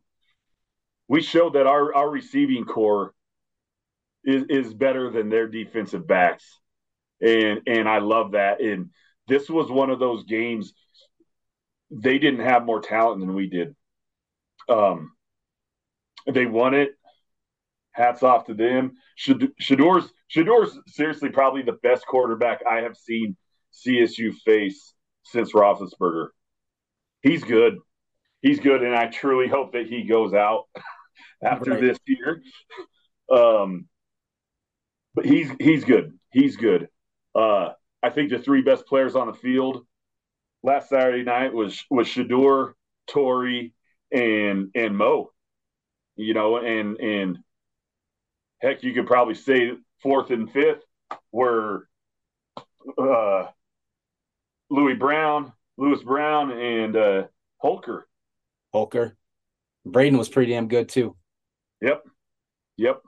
we showed that our our receiving corps is is better than their defensive backs, and and I love that. And this was one of those games. They didn't have more talent than we did. Um, they won it. Hats off to them. Shedeur's Shedeur's seriously probably the best quarterback I have seen CSU face since Roethlisberger. He's good. He's good, and I truly hope that he goes out after right. this year. Um, but he's he's good. He's good. Uh, I think the three best players on the field last Saturday night was was Shedeur, Tory, and and Mo. You know, and and heck, you could probably say fourth and fifth were uh, Louis Brown, Lewis Brown, and uh, Holker. Holker. Brayden was pretty damn good too. Yep. Yep.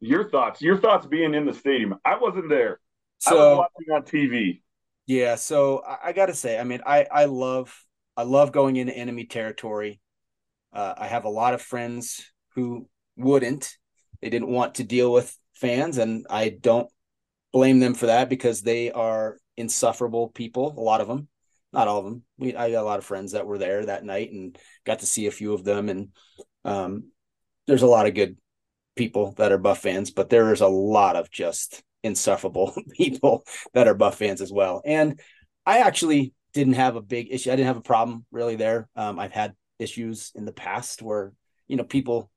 Your thoughts? Your thoughts being in the stadium? I wasn't there. So, I was watching on TV. Yeah, so I, I got to say, I mean, I I love I love going into enemy territory. Uh, I have a lot of friends who wouldn't. They didn't want to deal with fans, and I don't blame them for that because they are insufferable people. A lot of them, not all of them. We I got a lot of friends that were there that night and got to see a few of them. And um, there's a lot of good people that are Buff fans, but there is a lot of just insufferable people that are Buff fans as well. And I actually didn't have a big issue. I didn't have a problem really there. Um, I've had issues in the past where you know people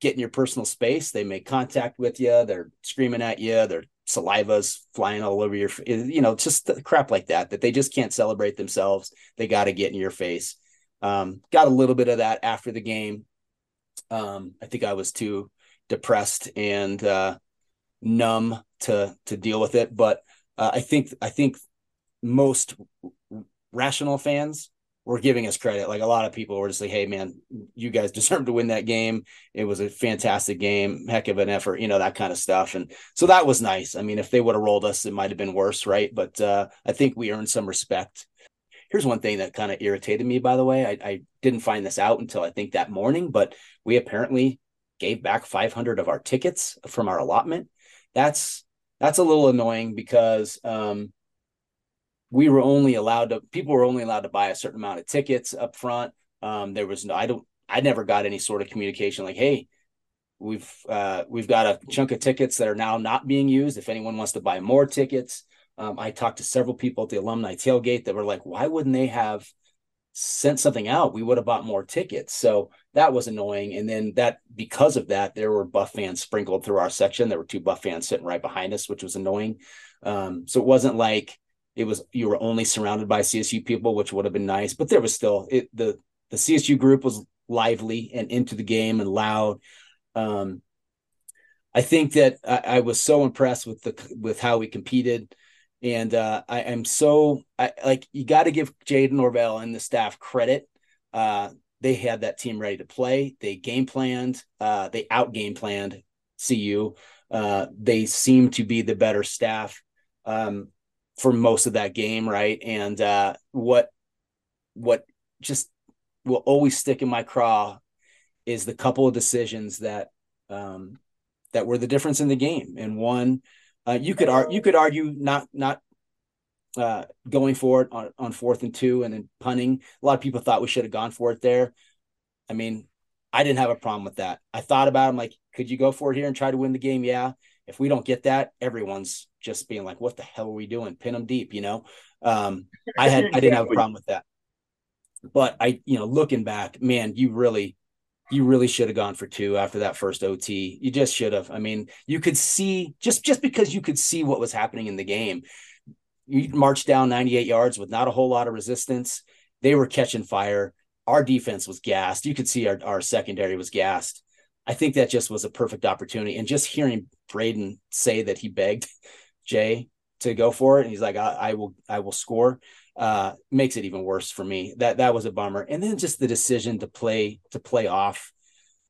get in your personal space. They make contact with you. They're screaming at you. Their saliva's flying all over your, you know, just crap like that, that they just can't celebrate themselves. They got to get in your face. Um, got a little bit of that after the game. Um, I think I was too depressed and uh, numb to to deal with it. But uh, I think I think most rational fans were giving us credit. Like a lot of people were just like, "Hey, man, you guys deserve to win that game. It was a fantastic game, heck of an effort, you know that kind of stuff." And so that was nice. I mean, if they would have rolled us, it might have been worse, right? But uh, I think we earned some respect. Here's one thing that kind of irritated me, by the way. I, I didn't find this out until I think that morning, but we apparently gave back 500 of our tickets from our allotment. That's that's a little annoying because um, we were only allowed to people were only allowed to buy a certain amount of tickets up front. Um, there was no I don't I never got any sort of communication like, hey, we've uh, we've got a chunk of tickets that are now not being used. If anyone wants to buy more tickets, um, I talked to several people at the alumni tailgate that were like, why wouldn't they have sent something out? We would have bought more tickets. So that was annoying. And then that because of that, there were Buff fans sprinkled through our section. There were two Buff fans sitting right behind us, which was annoying. Um, so it wasn't like it was you were only surrounded by CSU people, which would have been nice, but there was still it, the the CSU group was lively and into the game and loud. Um, I think that I, I, was so impressed with the with how we competed, and uh, I am so I, like you got to give Jayden Norvell and the staff credit. Uh, they had that team ready to play. They game planned. Uh, they out game planned CU. Uh, they seem to be the better staff. Um, for most of that game, right? And uh, what what just will always stick in my craw is the couple of decisions that um, that were the difference in the game. And one, uh, you could ar- you could argue not not uh, going for it on, on fourth and two and then punting. A lot of people thought we should have gone for it there. I mean, I didn't have a problem with that. I thought about it. I'm like, could you go for it here and try to win the game? Yeah if we don't get that, everyone's just being like, "What the hell are we doing? Pin them deep," you know. Um, I had I didn't have a problem with that, but I, you know, looking back, man, you really, you really should have gone for two after that first OT. You just should have. I mean, you could see just just because you could see what was happening in the game. You marched down 98 yards with not a whole lot of resistance. They were catching fire. Our defense was gassed. You could see our, our secondary was gassed. I think that just was a perfect opportunity. And just hearing Brayden say that he begged Jay to go for it, and he's like, I, I will, I will score. Uh, makes it even worse for me. That that was a bummer. And then just the decision to play to play off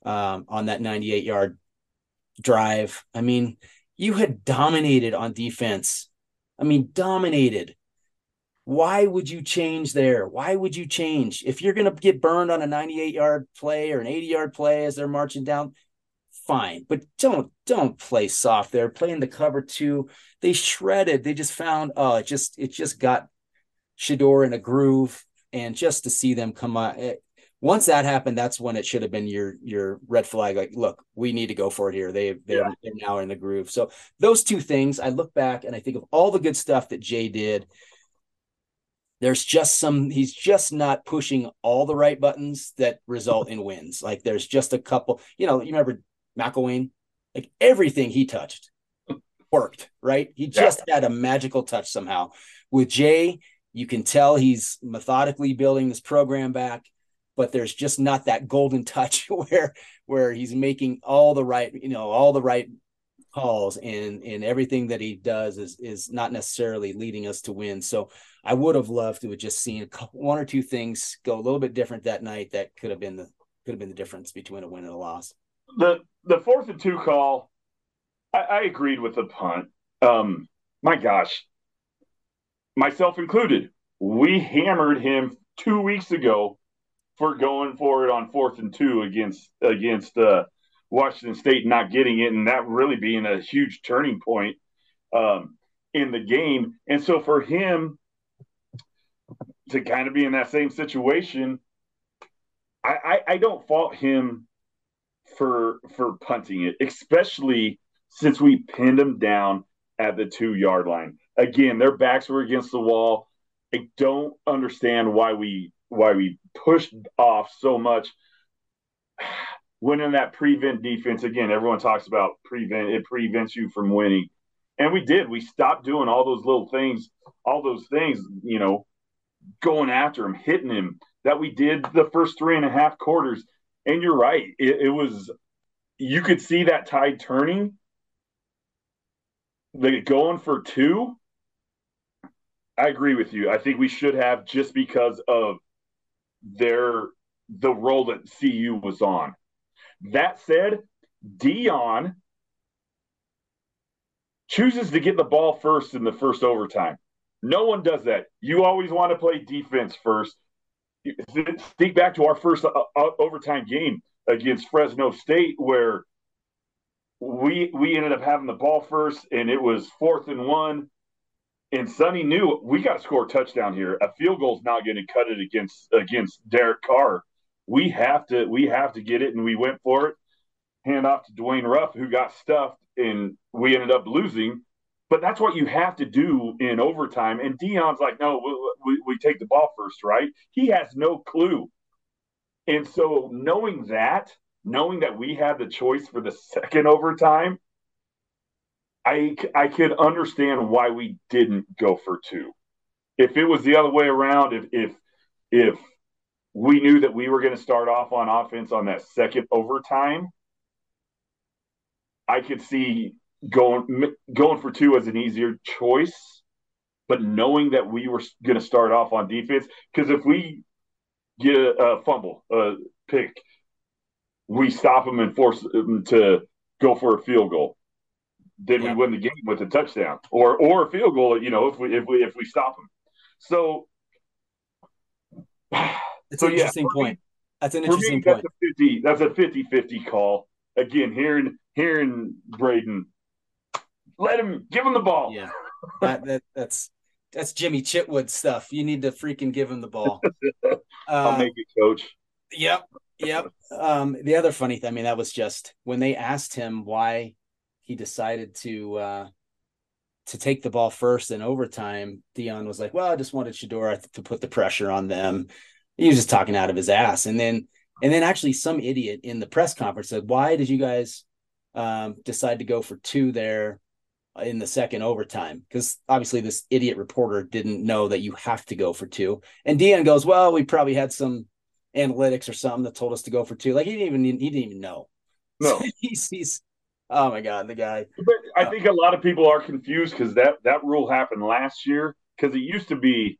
um, on that 98 yard drive. I mean, you had dominated on defense. I mean, dominated. Why would you change there? Why would you change? If you're going to get burned on a 98 yard play or an 80 yard play as they're marching down, fine. But don't don't play soft there. Playing the cover two. They shredded. They just found oh, it just it just got Shedeur in a groove. And just to see them come out, it, once that happened, that's when it should have been your your red flag. Like, look, we need to go for it here. They they're, yeah. they're now in the groove. So those two things, I look back and I think of all the good stuff that Jay did. There's just some. He's just not pushing all the right buttons that result in wins. Like there's just a couple. You know, you remember McElwain? Like everything he touched worked. Right? He just yeah. had a magical touch somehow. With Jay, you can tell he's methodically building this program back but there's just not that golden touch where where he's making all the right you know all the right calls and and everything that he does is is not necessarily leading us to win so i would have loved to have just seen a couple, one or two things go a little bit different that night that could have been the could have been the difference between a win and a loss the the fourth and two call i, I agreed with the punt um my gosh myself included we hammered him two weeks ago for going for it on fourth and two against against uh, Washington State, not getting it, and that really being a huge turning point um, in the game. And so for him to kind of be in that same situation, I, I, I don't fault him for for punting it, especially since we pinned them down at the two yard line. Again, their backs were against the wall. I don't understand why we why we pushed off so much. When in that prevent defense, again, everyone talks about prevent, it prevents you from winning. And we did. We stopped doing all those little things, all those things, you know, going after him, hitting him that we did the first three and a half quarters. And you're right. It, it was, you could see that tide turning. They going for two. I agree with you. I think we should have just because of their the role that CU was on. That said, Deion chooses to get the ball first in the first overtime. No one does that. You always want to play defense first. Think back to our first uh, uh, overtime game against Fresno State, where we we ended up having the ball first, and it was fourth and one and Sonny knew we got to score a touchdown here. A field goal is not going to cut it against against Derek Carr. We have to we have to get it, and we went for it. Hand off to Dwayne Ruff, who got stuffed, and we ended up losing. But that's what you have to do in overtime. And Deion's like, no, we, we, we take the ball first, right? He has no clue. And so knowing that, knowing that we had the choice for the second overtime, I I could understand why we didn't go for two. If it was the other way around, if if if we knew that we were going to start off on offense on that second overtime, I could see going going for two as an easier choice. But knowing that we were going to start off on defense, because if we get a, a fumble, a pick, we stop them and force them to go for a field goal then yeah. we win the game with a touchdown or or a field goal. You know, if we if we if we stop them. So it's so, an interesting yeah, point. Me, that's an interesting me, point. That's a 50, that's a 50-50 call. Again, hearing hearing Brayden, let him give him the ball. Yeah, that, that that's that's Jimmy Chitwood stuff. You need to freaking give him the ball. I'll uh, make it, coach. Yep, yep. Um, the other funny thing, I mean, that was just when they asked him why he decided to uh, to take the ball first in overtime, Deion was like, "Well, I just wanted Shedeur to put the pressure on them." He was just talking out of his ass, and then and then actually some idiot in the press conference said, "Why did you guys um, decide to go for two there in the second overtime?" Because obviously this idiot reporter didn't know that you have to go for two. And Deion goes, "Well, we probably had some analytics or something that told us to go for two. Like he didn't even he didn't even know. No, he's he's Oh my god, the guy. But I uh, think a lot of people are confused because that that rule happened last year because it used to be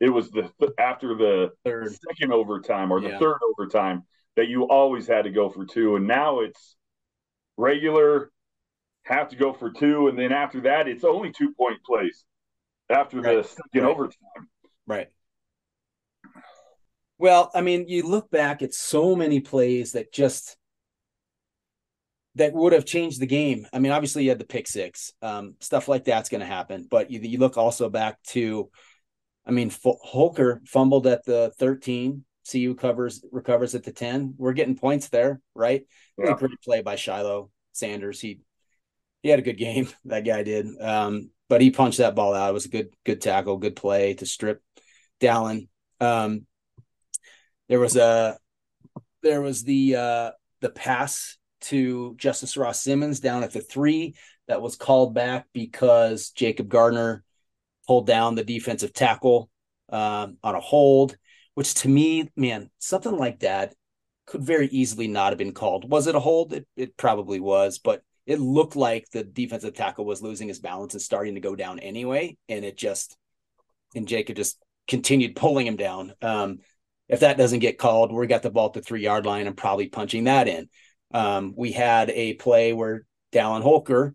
it was the after the third. second overtime or the yeah. third overtime that you always had to go for two, and now it's regular have to go for two, and then after that it's only two point plays after right. the second right. overtime. Right. Well, I mean, you look back at so many plays that just that would have changed the game. I mean, obviously you had the pick six, um, stuff like that's going to happen. But you, you look also back to, I mean, F- Holker fumbled at the 13. CU covers recovers at the 10. We're getting points there, right? Yeah. Great play by Shiloh Sanders. He he had a good game. That guy did. Um, but he punched that ball out. It was a good good tackle, good play to strip Dallin. Um, there was a there was the uh, the pass to Justus Ross-Simmons down at the three that was called back because Jacob Gardner pulled down the defensive tackle um, on a hold, which to me, man, something like that could very easily not have been called. Was it a hold? It, it probably was, but it looked like the defensive tackle was losing his balance and starting to go down anyway. And it just, and Jacob just continued pulling him down. Um, if that doesn't get called, we got the ball at the three yard line and probably punching that in. Um, we had a play where Dallin Holker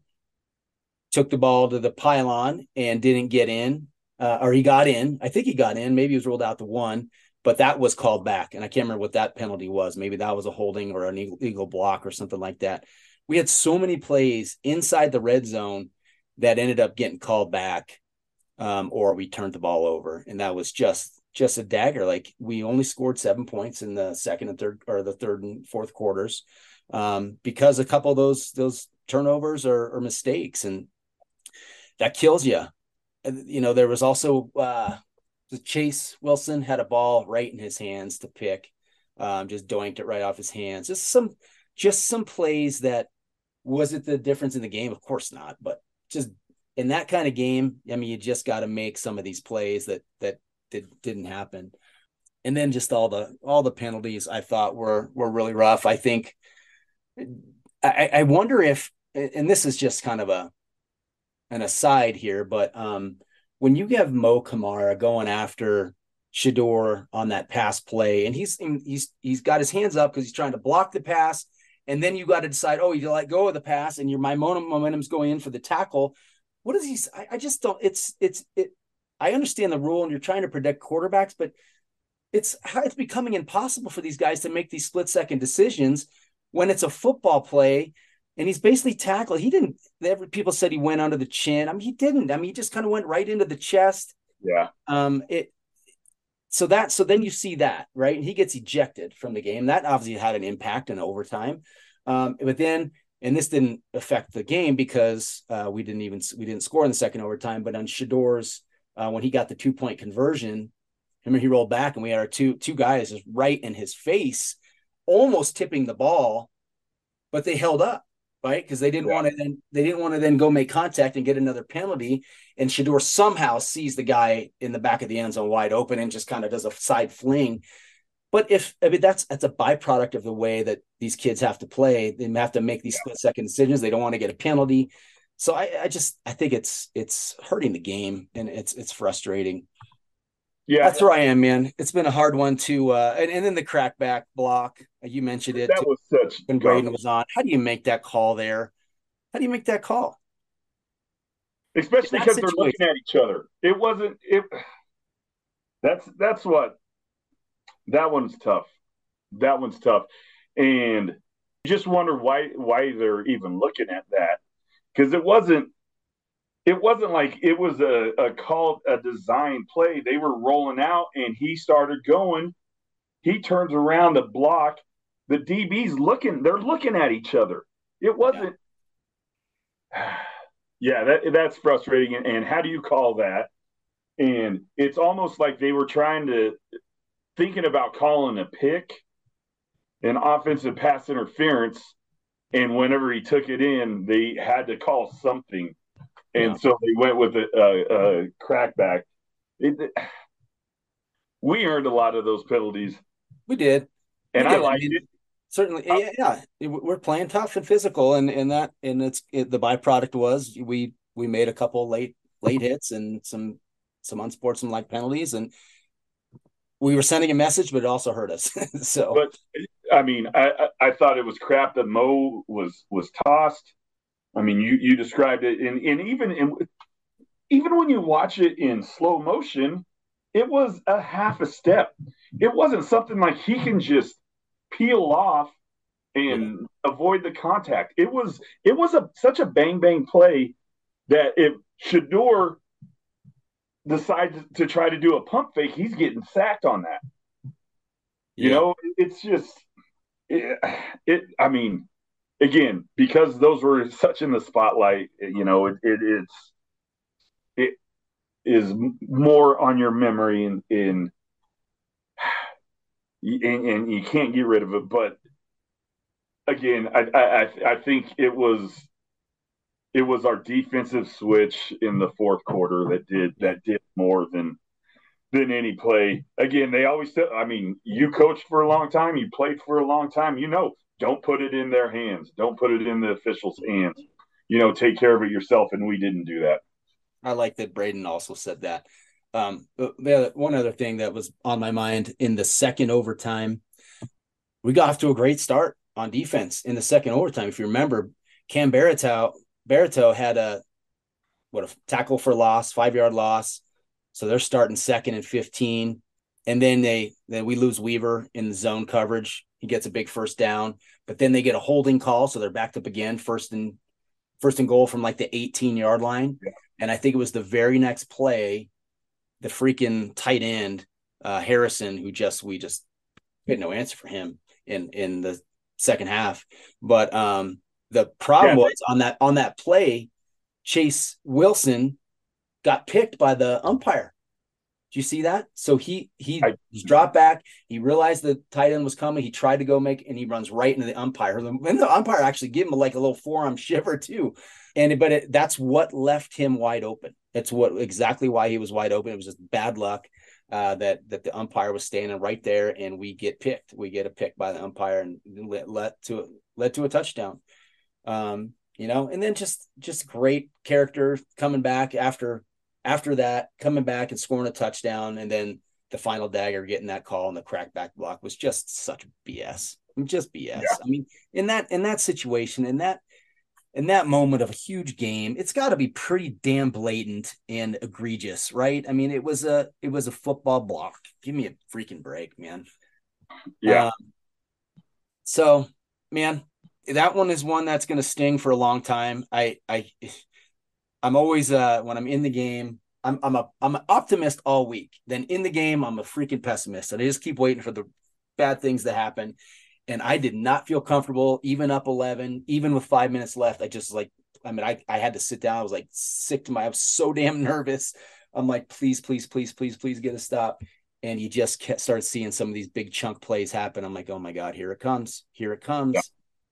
took the ball to the pylon and didn't get in, uh, or he got in. I think he got in. Maybe he was ruled out the one, but that was called back. And I can't remember what that penalty was. Maybe that was a holding or an illegal block or something like that. We had so many plays inside the red zone that ended up getting called back um, or we turned the ball over. And that was just just a dagger. Like we only scored seven points in the second and third or the third and fourth quarters um, because a couple of those those turnovers are, are mistakes, and that kills you. You know, there was also uh, Chase Wilson had a ball right in his hands to pick, um, just doinked it right off his hands. Just some, just some plays that was it the difference in the game? Of course not, but just in that kind of game, I mean, you just got to make some of these plays that that did, didn't happen. And then just all the all the penalties I thought were were really rough. I think I, I wonder if, and this is just kind of a an aside here, but um, when you have Mo Kamara going after Shedeur on that pass play, and he's he's he's got his hands up because he's trying to block the pass, and then you got to decide, oh, you let go of the pass, and your momentum momentum's going in for the tackle. What is he? I, I just don't. It's it's it. I understand the rule, and you're trying to protect quarterbacks, but it's it's becoming impossible for these guys to make these split second decisions when it's a football play and he's basically tackled. He didn't. Every, people said he went under the chin. I mean, he didn't. I mean, he just kind of went right into the chest. Yeah. Um. It. So that. So then you see that right, and he gets ejected from the game. That obviously had an impact in overtime. Um. But then, and this didn't affect the game because uh, we didn't even we didn't score in the second overtime. But on Shedeur's uh, when he got the two point conversion, remember he rolled back and we had our two two guys just right in his face almost tipping the ball, but they held up, right? Because they didn't yeah. want to then they didn't want to then go make contact and get another penalty. And Shedeur somehow sees the guy in the back of the end zone wide open and just kind of does a side fling. But if I mean that's that's a byproduct of the way that these kids have to play. They have to make these split second decisions. They don't want to get a penalty. So I, I just I think it's it's hurting the game and it's it's frustrating. Yeah, that's where I am, man. It's been a hard one to, uh, and, and then the crackback block. You mentioned it. That was such when Brayden was on. How do you make that call there? How do you make that call? Especially because they're looking at each other. It wasn't. It. That's that's what. That one's tough. That one's tough, and you just wonder why why they're even looking at that because it wasn't it wasn't like it was a, a called a design play. They were rolling out and he started going. He turns around to block. The DB's looking, they're looking at each other. It wasn't yeah, yeah that that's frustrating. And, and how do you call that? And it's almost like they were trying to thinking about calling a pick, an offensive pass interference. And whenever he took it in, they had to call something and yeah. so they went with a, a, a crackback. It, we earned a lot of those penalties. We did, and we I liked I mean, it. certainly uh, yeah, yeah, we're playing tough and physical and and that and it's it, the byproduct was we we made a couple late late hits and some some unsportsmanlike penalties and we were sending a message but it also hurt us so but i mean i i thought it was crap that mo was was tossed i mean you you described it and and even in even when you watch it in slow motion it was a half a step it wasn't something like he can just peel off and avoid the contact. It was it was a such a bang bang play that if Shedeur decides to try to do a pump fake, he's getting sacked on that. You know, it's just it, it, I mean, again, because those were such in the spotlight, you know, it, it it's it is more on your memory in in and, and you can't get rid of it. But again, I, I I think it was it was our defensive switch in the fourth quarter that did that did more than than any play. Again, they always said, I mean, you coached for a long time, you played for a long time, you know, don't put it in their hands. Don't put it in the officials' hands. You know, take care of it yourself. And we didn't do that. I like that Brayden also said that. Um, the other, one other thing that was on my mind in the second overtime, we got off to a great start on defense in the second overtime. If you remember, Cam Baratow, Baratow had a what a tackle for loss, five yard loss. So they're starting second and 15. And then they then we lose Weaver in the zone coverage. He gets a big first down, but then they get a holding call. So they're backed up again, first and first and goal from like the 18 yard line. Yeah. And I think it was the very next play the freaking tight end uh, Harrison, who just we just had no answer for him in in the second half. But um, the problem yeah. was on that on that play, Chase Wilson got picked by the umpire. Do you see that? So he he I, dropped back. He realized the tight end was coming. He tried to go make, and he runs right into the umpire. And the umpire actually gave him like a little forearm shiver too. And but it, that's what left him wide open. That's what exactly why he was wide open. It was just bad luck uh, that that the umpire was standing right there, and we get picked. We get a pick by the umpire and let, let to led to a touchdown. Um, you know, and then just just great character coming back after after that, coming back and scoring a touchdown, and then the final dagger getting that call and the crackback block was just such BS. Just BS. Yeah. I mean, in that in that situation, in that in that moment of a huge game, it's got to be pretty damn blatant and egregious, right? I mean, it was a it was a football block. Give me a freaking break, man. Yeah. Um, so, man, that one is one that's going to sting for a long time. I I I'm always uh when I'm in the game, I'm I'm a I'm an optimist all week. Then in the game, I'm a freaking pessimist, and I just keep waiting for the bad things to happen. And I did not feel comfortable, even up 11, even with five minutes left. I just like, I mean, I I had to sit down. I was like sick to my. I was so damn nervous. I'm like, please, please, please, please, please get a stop. And you just start seeing some of these big chunk plays happen. I'm like, oh my god, here it comes, here it comes. Yeah.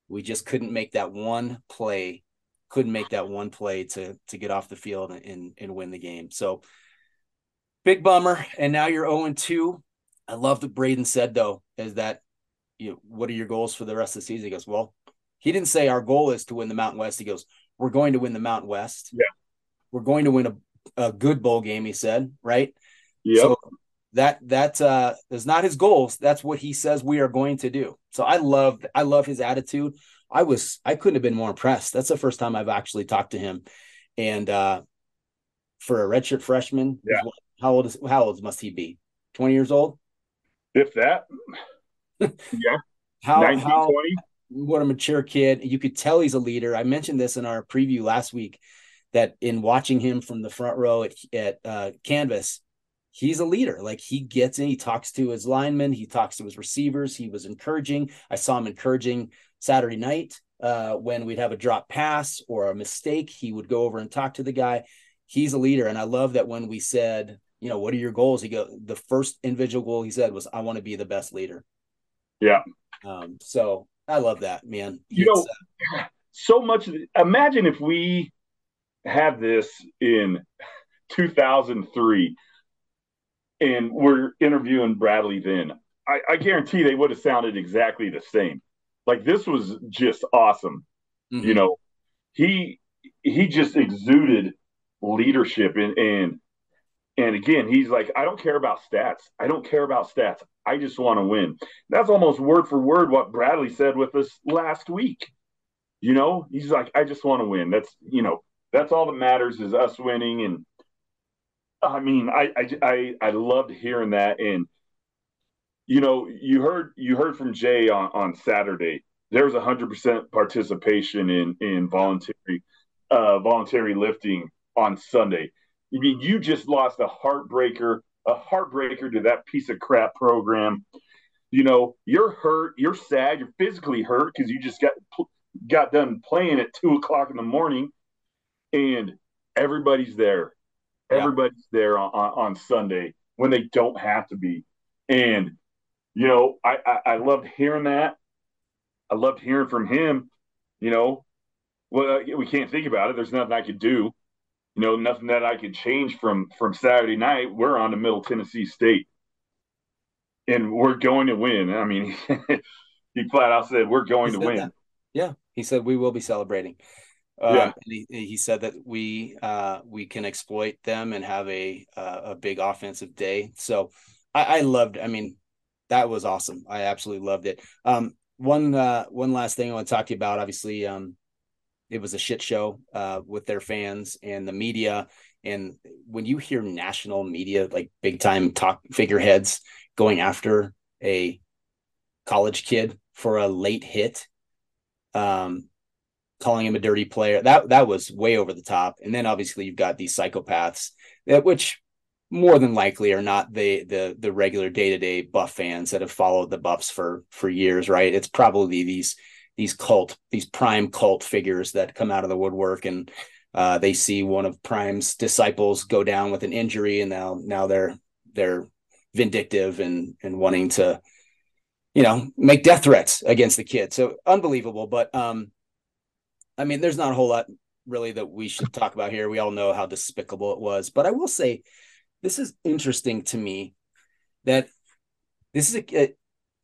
We just couldn't make that one play couldn't make that one play to to get off the field and and win the game. So big bummer. And now you're 0 2. I love that Brayden said though, is that you know, what are your goals for the rest of the season? He goes, Well, he didn't say our goal is to win the Mountain West. He goes, We're going to win the Mountain West. Yeah. We're going to win a, a good bowl game, he said, right? Yeah. So that that uh is not his goals. That's what he says we are going to do. So I love I love his attitude. I was I couldn't have been more impressed. That's the first time I've actually talked to him, and uh, for a redshirt freshman, yeah. how old is how old must he be? Twenty years old, if that. yeah, how 19, how 20. what a mature kid. You could tell he's a leader. I mentioned this in our preview last week that in watching him from the front row at at uh, Canvas, he's a leader. Like he gets in, he talks to his linemen, he talks to his receivers. He was encouraging. I saw him encouraging Saturday night uh, when we'd have a drop pass or a mistake. He would go over and talk to the guy. He's a leader, and I love that when we said, you know, what are your goals? He go the first individual goal he said was, I want to be the best leader. Yeah. Um, so I love that man. You know, uh, so much. Imagine if we had this in 2003 and we're interviewing Bradley then. I, I guarantee they would have sounded exactly the same Like this was just awesome. Mm-hmm. You know, he he just exuded leadership and and and again, he's like, I don't care about stats. I don't care about stats. I just want to win. That's almost word for word what Bradley said with us last week. You know, he's like, I just want to win. That's you know, that's all that matters is us winning. And I mean, I I I, I loved hearing that. And you know, you heard you heard from Jay on on Saturday. There was hundred percent participation in in voluntary uh, voluntary lifting on Sunday. I mean, you just lost a heartbreaker, a heartbreaker to that piece of crap program. You know, you're hurt, you're sad, you're physically hurt because you just got got done playing at two o'clock in the morning, and everybody's there. Yeah. Everybody's there on, on, on, Sunday when they don't have to be. And, you know, I, I, I loved hearing that. I loved hearing from him, you know, well, we can't think about it. There's nothing I could do you know, nothing that I could change from from Saturday night. We're on to Middle Tennessee State, and we're going to win. I mean, he flat out said we're going to win. That. Yeah, he said we will be celebrating. Um, yeah, he, he, said that we uh, we can exploit them and have a uh, a big offensive day. So I, I, loved. I mean, that was awesome. I absolutely loved it. Um, one uh, one last thing I want to talk to you about. Obviously, um, it was a shit show uh, with their fans and the media. And when you hear national media, like big time talk figureheads going after a college kid for a late hit, um, calling him a dirty player, that that was way over the top. And then obviously you've got these psychopaths that which more than likely are not the the the regular day to day Buff fans that have followed the Buffs for for years, right? It's probably these these cult these prime cult figures that come out of the woodwork and uh, they see one of prime's disciples go down with an injury and now now they're they're vindictive and and wanting to you know make death threats against the kid so unbelievable but um i mean there's not a whole lot really that we should talk about here we all know how despicable it was but i will say this is interesting to me that this is a,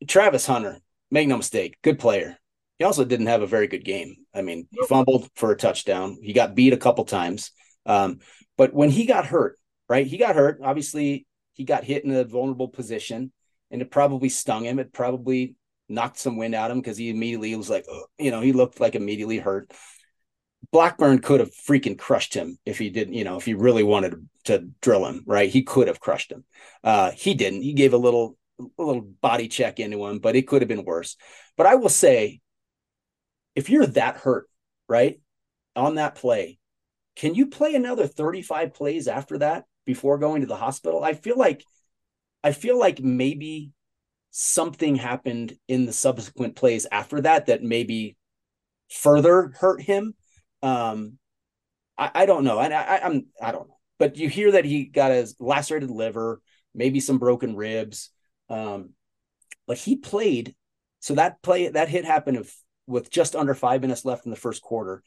a travis hunter make no mistake good player he also didn't have a very good game. I mean, he fumbled for a touchdown. He got beat a couple times. Um, but when he got hurt, right? He got hurt. Obviously, he got hit in a vulnerable position, and it probably stung him. It probably knocked some wind out of him because he immediately was like, you know, he looked like immediately hurt. Blackburn could have freaking crushed him if he didn't, you know, if he really wanted to drill him, right? He could have crushed him. Uh, he didn't. He gave a little, a little body check into him, but it could have been worse. But I will say, if you're that hurt, right, on that play, can you play another 35 plays after that before going to the hospital? I feel like I feel like maybe something happened in the subsequent plays after that that maybe further hurt him. Um, I, I don't know. And I, I, I'm I don't know. But you hear that he got his lacerated liver, maybe some broken ribs. Um, but he played. So that play that hit happened with just under five minutes left in the first quarter.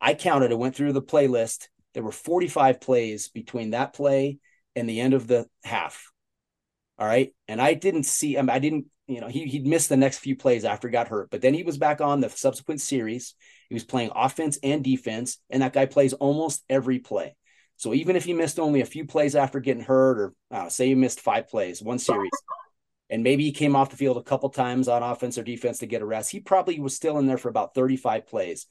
I counted, I went through the playlist. There were 45 plays between that play and the end of the half. All right. And I didn't see him. I didn't, you know, he, he'd missed the next few plays after he got hurt, but then he was back on the subsequent series. He was playing offense and defense, and that guy plays almost every play. So even if he missed only a few plays after getting hurt, or say he missed five plays, one series, and maybe he came off the field a couple times on offense or defense to get a rest. He probably was still in there for about 35 plays.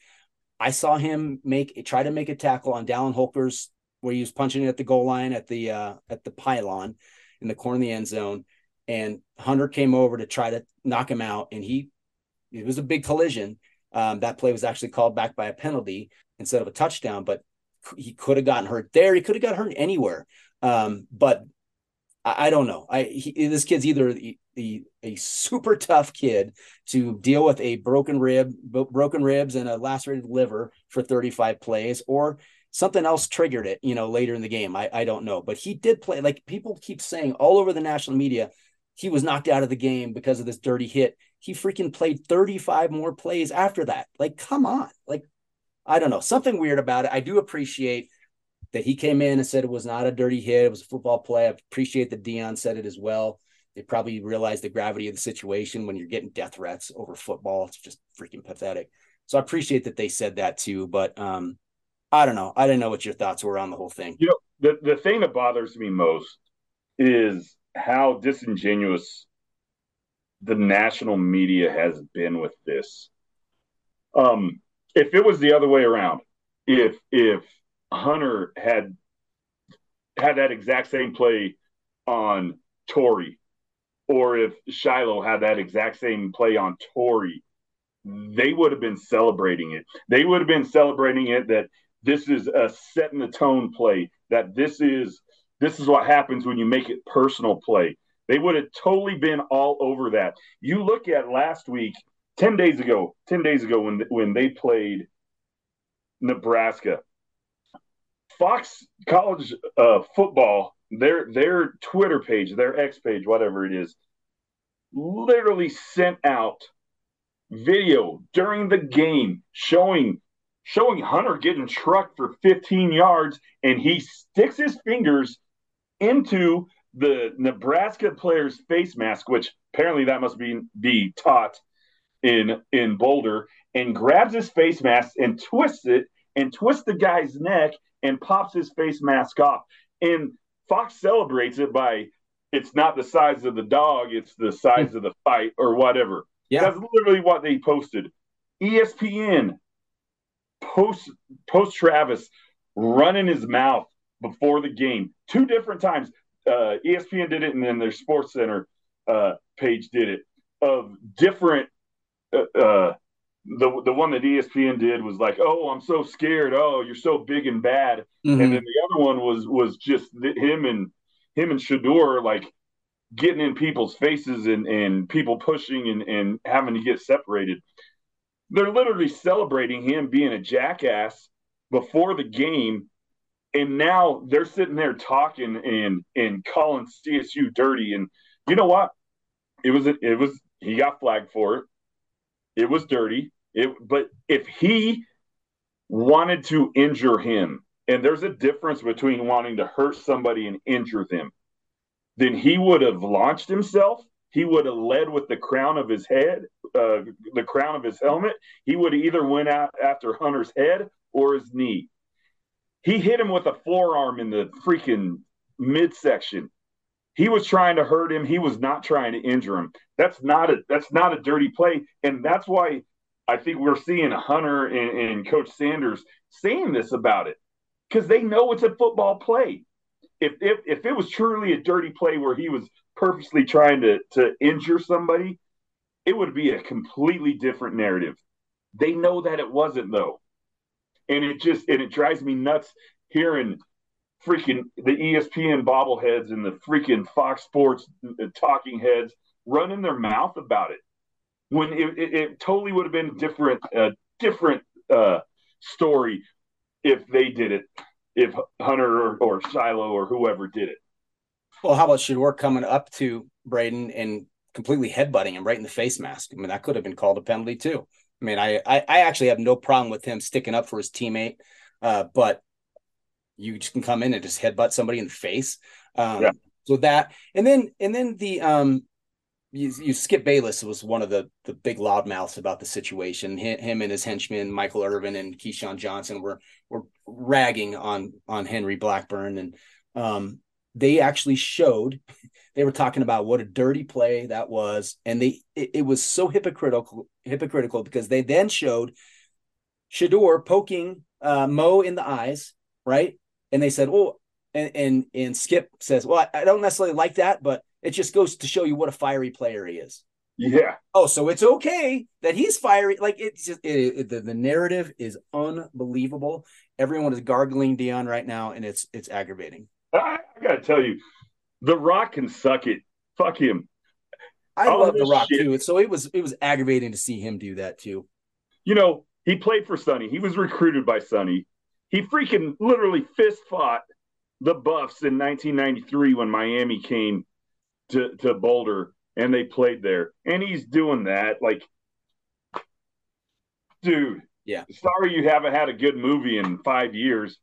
I saw him make try to make a tackle on Dallin Holkers where he was punching it at the goal line at the uh, at the pylon in the corner of the end zone, and Hunter came over to try to knock him out, and he it was a big collision. Um, that play was actually called back by a penalty instead of a touchdown, but he could have gotten hurt there. He could have got hurt anywhere. Um, but I, I don't know. I he, this kid's either a, a super tough kid to deal with a broken rib, broken ribs, and a lacerated liver for 35 plays, or something else triggered it. You know, later in the game. I I don't know, but he did play. Like people keep saying all over the national media, he was knocked out of the game because of this dirty hit. He freaking played 35 more plays after that. Like, come on. Like, I don't know. Something weird about it. I do appreciate that he came in and said it was not a dirty hit. It was a football play. I appreciate that Deion said it as well. they probably realized the gravity of the situation when you're getting death threats over football. It's just freaking pathetic. So I appreciate that they said that too. But um, I don't know. I didn't know what your thoughts were on the whole thing. You know, the, the thing that bothers me most is how disingenuous the national media has been with this. Um, if it was the other way around, if if Hunter had had that exact same play on Tory, or if Shilo had that exact same play on Tory, they would have been celebrating it. They would have been celebrating it that this is a set in the tone play, that this is this is what happens when you make it personal play. They would have totally been all over that. You look at last week, 10 days ago, 10 days ago when when they played Nebraska. Fox College uh, football, their their Twitter page, their X page, whatever it is, literally sent out video during the game showing showing Hunter getting trucked for 15 yards, and he sticks his fingers into the Nebraska player's face mask, which apparently that must be be taught in in Boulder, and grabs his face mask and twists it and twists the guy's neck and pops his face mask off. And Fox celebrates it by it's not the size of the dog, it's the size of the fight or whatever. Yeah. That's literally what they posted. ESPN post post Travis running his mouth before the game two different times. Uh, ESPN did it, and then their Sports Center uh, page did it of different uh, uh the the one that ESPN did was like, "Oh, I'm so scared. Oh, you're so big and bad." Mm-hmm. And then the other one was was just him and him and Shedeur like getting in people's faces and and people pushing and and having to get separated. They're literally celebrating him being a jackass before the game, and now they're sitting there talking and and calling CSU dirty. And you know what? It was it was he got flagged for it. It was dirty. It, but if he wanted to injure him, and there's a difference between wanting to hurt somebody and injure them, then he would have launched himself. He would have led with the crown of his head, uh, the crown of his helmet. He would either went out after Hunter's head or his knee. He hit him with a forearm in the freaking midsection. He was trying to hurt him. He was not trying to injure him. That's not a that's not a dirty play, and that's why I think we're seeing Hunter and, and Coach Sanders saying this about it because they know it's a football play. If, if if it was truly a dirty play where he was purposely trying to to injure somebody, it would be a completely different narrative. They know that it wasn't though, and it just and it drives me nuts hearing freaking the ESPN bobbleheads and the freaking Fox Sports uh, talking heads running their mouth about it when it, it, it totally would have been different, uh, different uh, story if they did it, if Hunter or, or Shilo or whoever did it. Well, how about Shedeur coming up to Brayden and completely headbutting him right in the face mask? I mean, that could have been called a penalty too. I mean, I I, I actually have no problem with him sticking up for his teammate, uh, but you just can come in and just headbutt somebody in the face. Um, yeah. So that, and then and then the um you, you Skip Bayless was one of the the big loudmouths about the situation. Him, and his henchmen, Michael Irvin and Keyshawn Johnson, were were ragging on on Henry Blackburn, and um, they actually showed. They were talking about what a dirty play that was, and they it, it was so hypocritical hypocritical because they then showed Shedeur poking uh, Mo in the eyes, right? And they said, "Oh," and and, and Skip says, "Well, I, I don't necessarily like that, but." It just goes to show you what a fiery player he is. Yeah. Oh, so it's okay that he's fiery. Like it's just it, it, the, the narrative is unbelievable. Everyone is gargling Deion right now, and it's it's aggravating. I, I gotta tell you, The Rock can suck it. Fuck him. I All love The Rock shit. too. So it was it was aggravating to see him do that too. You know, he played for Sonny. He was recruited by Sonny. He freaking literally fist fought the Buffs in 1993 when Miami came to, to Boulder and they played there. And he's doing that. Like, dude. Yeah. Sorry you haven't had a good movie in five years.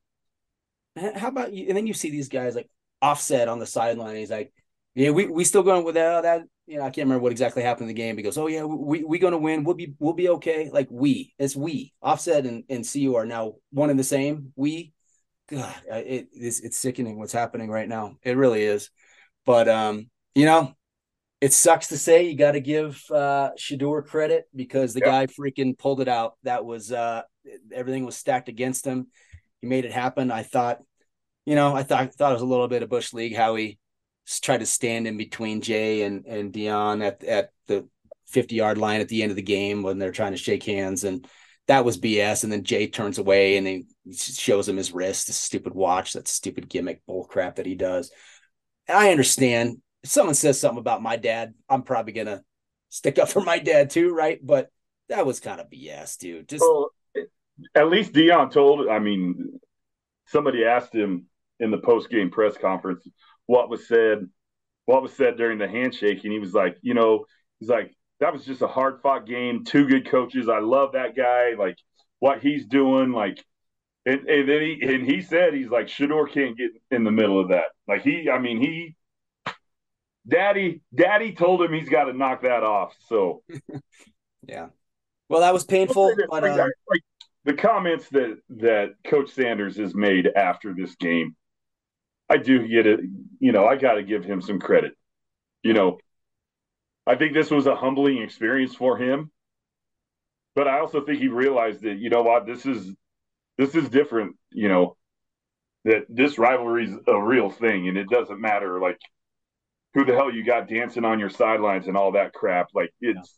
How about you? And then you see these guys like offset on the sideline. He's like, Yeah, we we still going with that. that you know, I can't remember what exactly happened in the game. He goes, "Oh yeah, we we gonna win. We'll be we'll be okay." Like we, it's we. Offset and and CU are now one and the same. We, God, it is it's sickening what's happening right now. It really is. But um, you know, it sucks to say you got to give uh Shedeur credit because the guy freaking pulled it out. That was uh everything was stacked against him. He made it happen. I thought, you know, I thought thought it was a little bit of bush league how he tried to stand in between Jay and and Deion at at the 50 yard line at the end of the game when they're trying to shake hands and that was BS. And then Jay turns away and he shows him his wrist, a stupid watch, that stupid gimmick bull crap that he does. And I understand if someone says something about my dad, I'm probably gonna stick up for my dad too, right? But that was kind of BS, dude. Just well, at least Deion told. I mean, somebody asked him in the post game press conference, what was said what was said during the handshake. And he was like you know he's like that was just a hard fought game two good coaches. I love that guy like what he's doing like and, and then he and he said he's like Shedeur can't get in the middle of that. Like he i mean he daddy daddy told him he's got to knock that off so. Yeah. Well that was painful but, uh... like, the comments that that coach sanders has made after this game I do get it. You know, I got to give him some credit. You know, I think this was a humbling experience for him, but I also think he realized that you know what this is this is different. You know, that this rivalry is a real thing, and it doesn't matter like who the hell you got dancing on your sidelines and all that crap. Like it's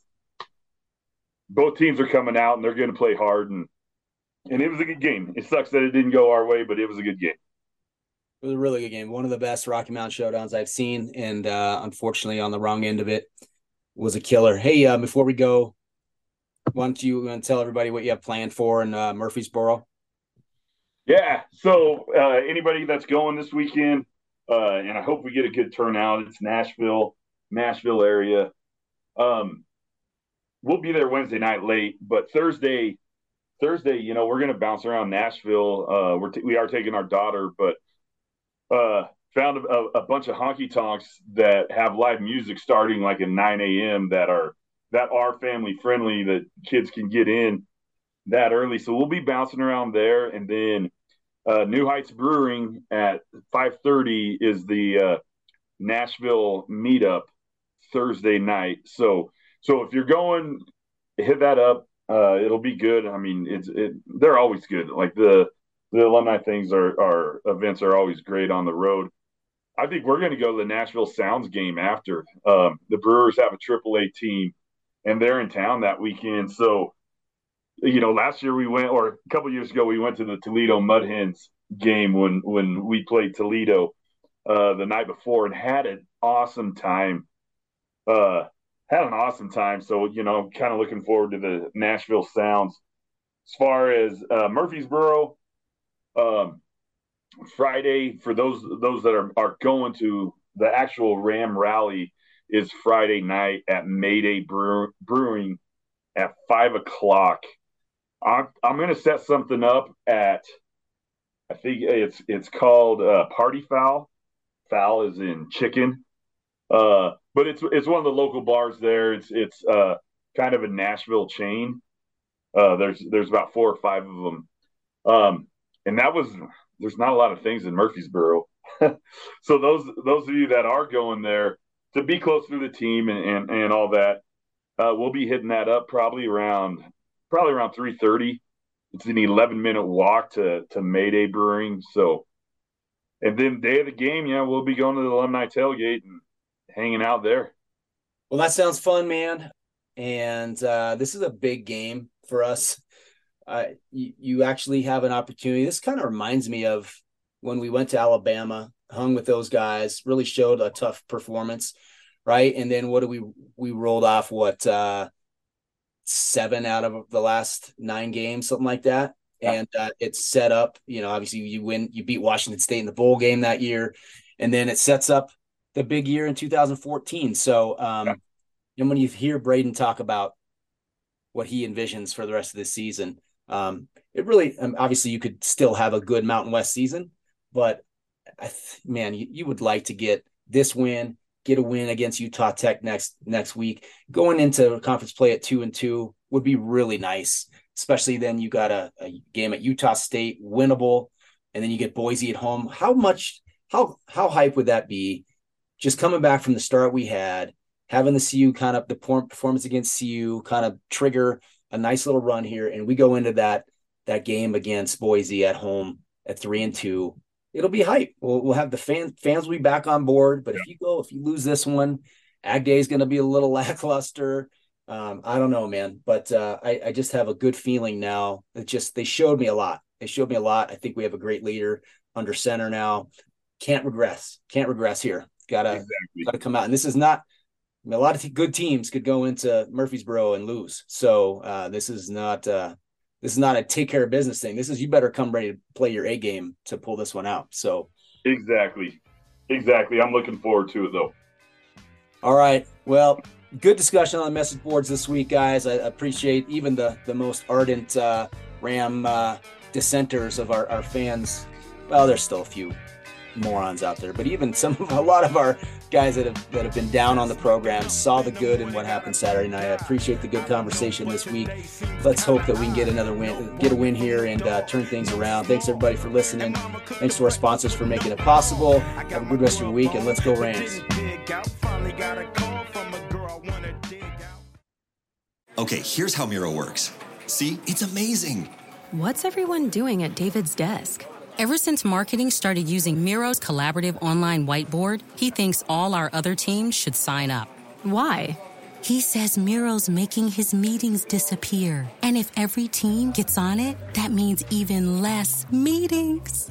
both teams are coming out and they're going to play hard, and and it was a good game. It sucks that it didn't go our way, but it was a good game. It was a really good game. One of the best Rocky Mountain showdowns I've seen, and uh, unfortunately, on the wrong end of it, was a killer. Hey, uh, before we go, why don't you uh, tell everybody what you have planned for in uh, Murfreesboro? Yeah. So uh, anybody that's going this weekend, uh, and I hope we get a good turnout. It's Nashville, Nashville area. Um, we'll be there Wednesday night late, but Thursday, Thursday, you know, we're gonna bounce around Nashville. Uh, we're t- we are taking our daughter, but uh, found a, a, bunch of honky tonks that have live music starting like at 9 a.m. that are that are family friendly that kids can get in that early. So we'll be bouncing around there, and then uh, New Heights Brewing at 5:30 is the uh, Nashville meetup Thursday night. So so if you're going, hit that up. Uh, it'll be good. I mean, it's it. They're always good. Like the the alumni things are, are events are always great on the road. I think we're going to go to the Nashville Sounds game after. Um, the Brewers have a AAA team, and they're in town that weekend. So, you know, last year we went, or a couple years ago, we went to the Toledo Mud Hens game when when we played Toledo uh, the night before and had an awesome time. Uh, had an awesome time. So, you know, kind of looking forward to the Nashville Sounds. As far as uh, Murfreesboro, um, Friday for those those that are are going to the actual Ram rally is Friday night at Mayday Brew, Brewing at five o'clock. I'm I'm going to set something up at I think it's it's called uh, Party Fowl. Fowl is in chicken, uh, but it's it's one of the local bars there. It's it's uh, kind of a Nashville chain. Uh, there's there's about four or five of them. Um, and that was there's not a lot of things in Murfreesboro. so those those of you that are going there to be close to the team and and, and all that, uh, we'll be hitting that up probably around probably around three thirty. It's an eleven minute walk to to Mayday Brewing. So, and then day of the game, yeah, we'll be going to the alumni tailgate and hanging out there. Well, that sounds fun, man. And uh, this is a big game for us uh, you, you actually have an opportunity. This kind of reminds me of when we went to Alabama, hung with those guys, really showed a tough performance, right? And then what do we we rolled off what uh seven out of the last nine games, something like that. Yeah. And uh, it's set up, you know, obviously you win, you beat Washington State in the bowl game that year, and then it sets up the big year in 2014. So, um, yeah. and when you hear Brayden talk about what he envisions for the rest of this season, um, it really, um, obviously, you could still have a good Mountain West season, but I th- man, you, you would like to get this win, get a win against Utah Tech next next week. Going into conference play at two and two would be really nice, especially then you got a, a game at Utah State, winnable, and then you get Boise at home. How much how how hype would that be? Just coming back from the start we had, having the CU kind of the performance against CU kind of trigger a nice little run here, and we go into that that game against Boise at home at three and two. It'll be hype. We'll, we'll have the fans fans will be back on board. But if you go, if you lose this one, Ag Day is going to be a little lackluster. Um, I don't know, man, but uh, I, I just have a good feeling now. It just they showed me a lot. They showed me a lot. I think we have a great leader under center now. Can't regress. Can't regress here. Gotta exactly. gotta come out. And this is not. I mean, a lot of good teams could go into Murfreesboro and lose. So uh, this is not. Uh, this is not a take care of business thing. This is you better come ready to play your A game to pull this one out. So exactly, exactly. I'm looking forward to it though. All right. Well, good discussion on the message boards this week, guys. I appreciate even the the most ardent uh, Ram uh, dissenters of our, our fans. Well, there's still a few morons out there, but even some a lot of our guys that have that have been down on the program saw the good in what happened Saturday night. I appreciate the good conversation this week. Let's hope that we can get another win, get a win here, and uh, turn things around. Thanks everybody for listening. Thanks to our sponsors for making it possible. Have a good rest of your week, and let's go Rams. Okay, here's how Miro works. See, it's amazing. What's everyone doing at David's desk? Ever since marketing started using Miro's collaborative online whiteboard, he thinks all our other teams should sign up. Why? He says Miro's making his meetings disappear. And if every team gets on it, that means even less meetings.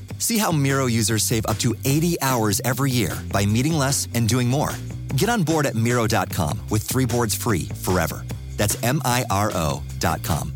See how Miro users save up to 80 hours every year by meeting less and doing more. Get on board at Miro.com with three boards free forever. That's M I R O.com.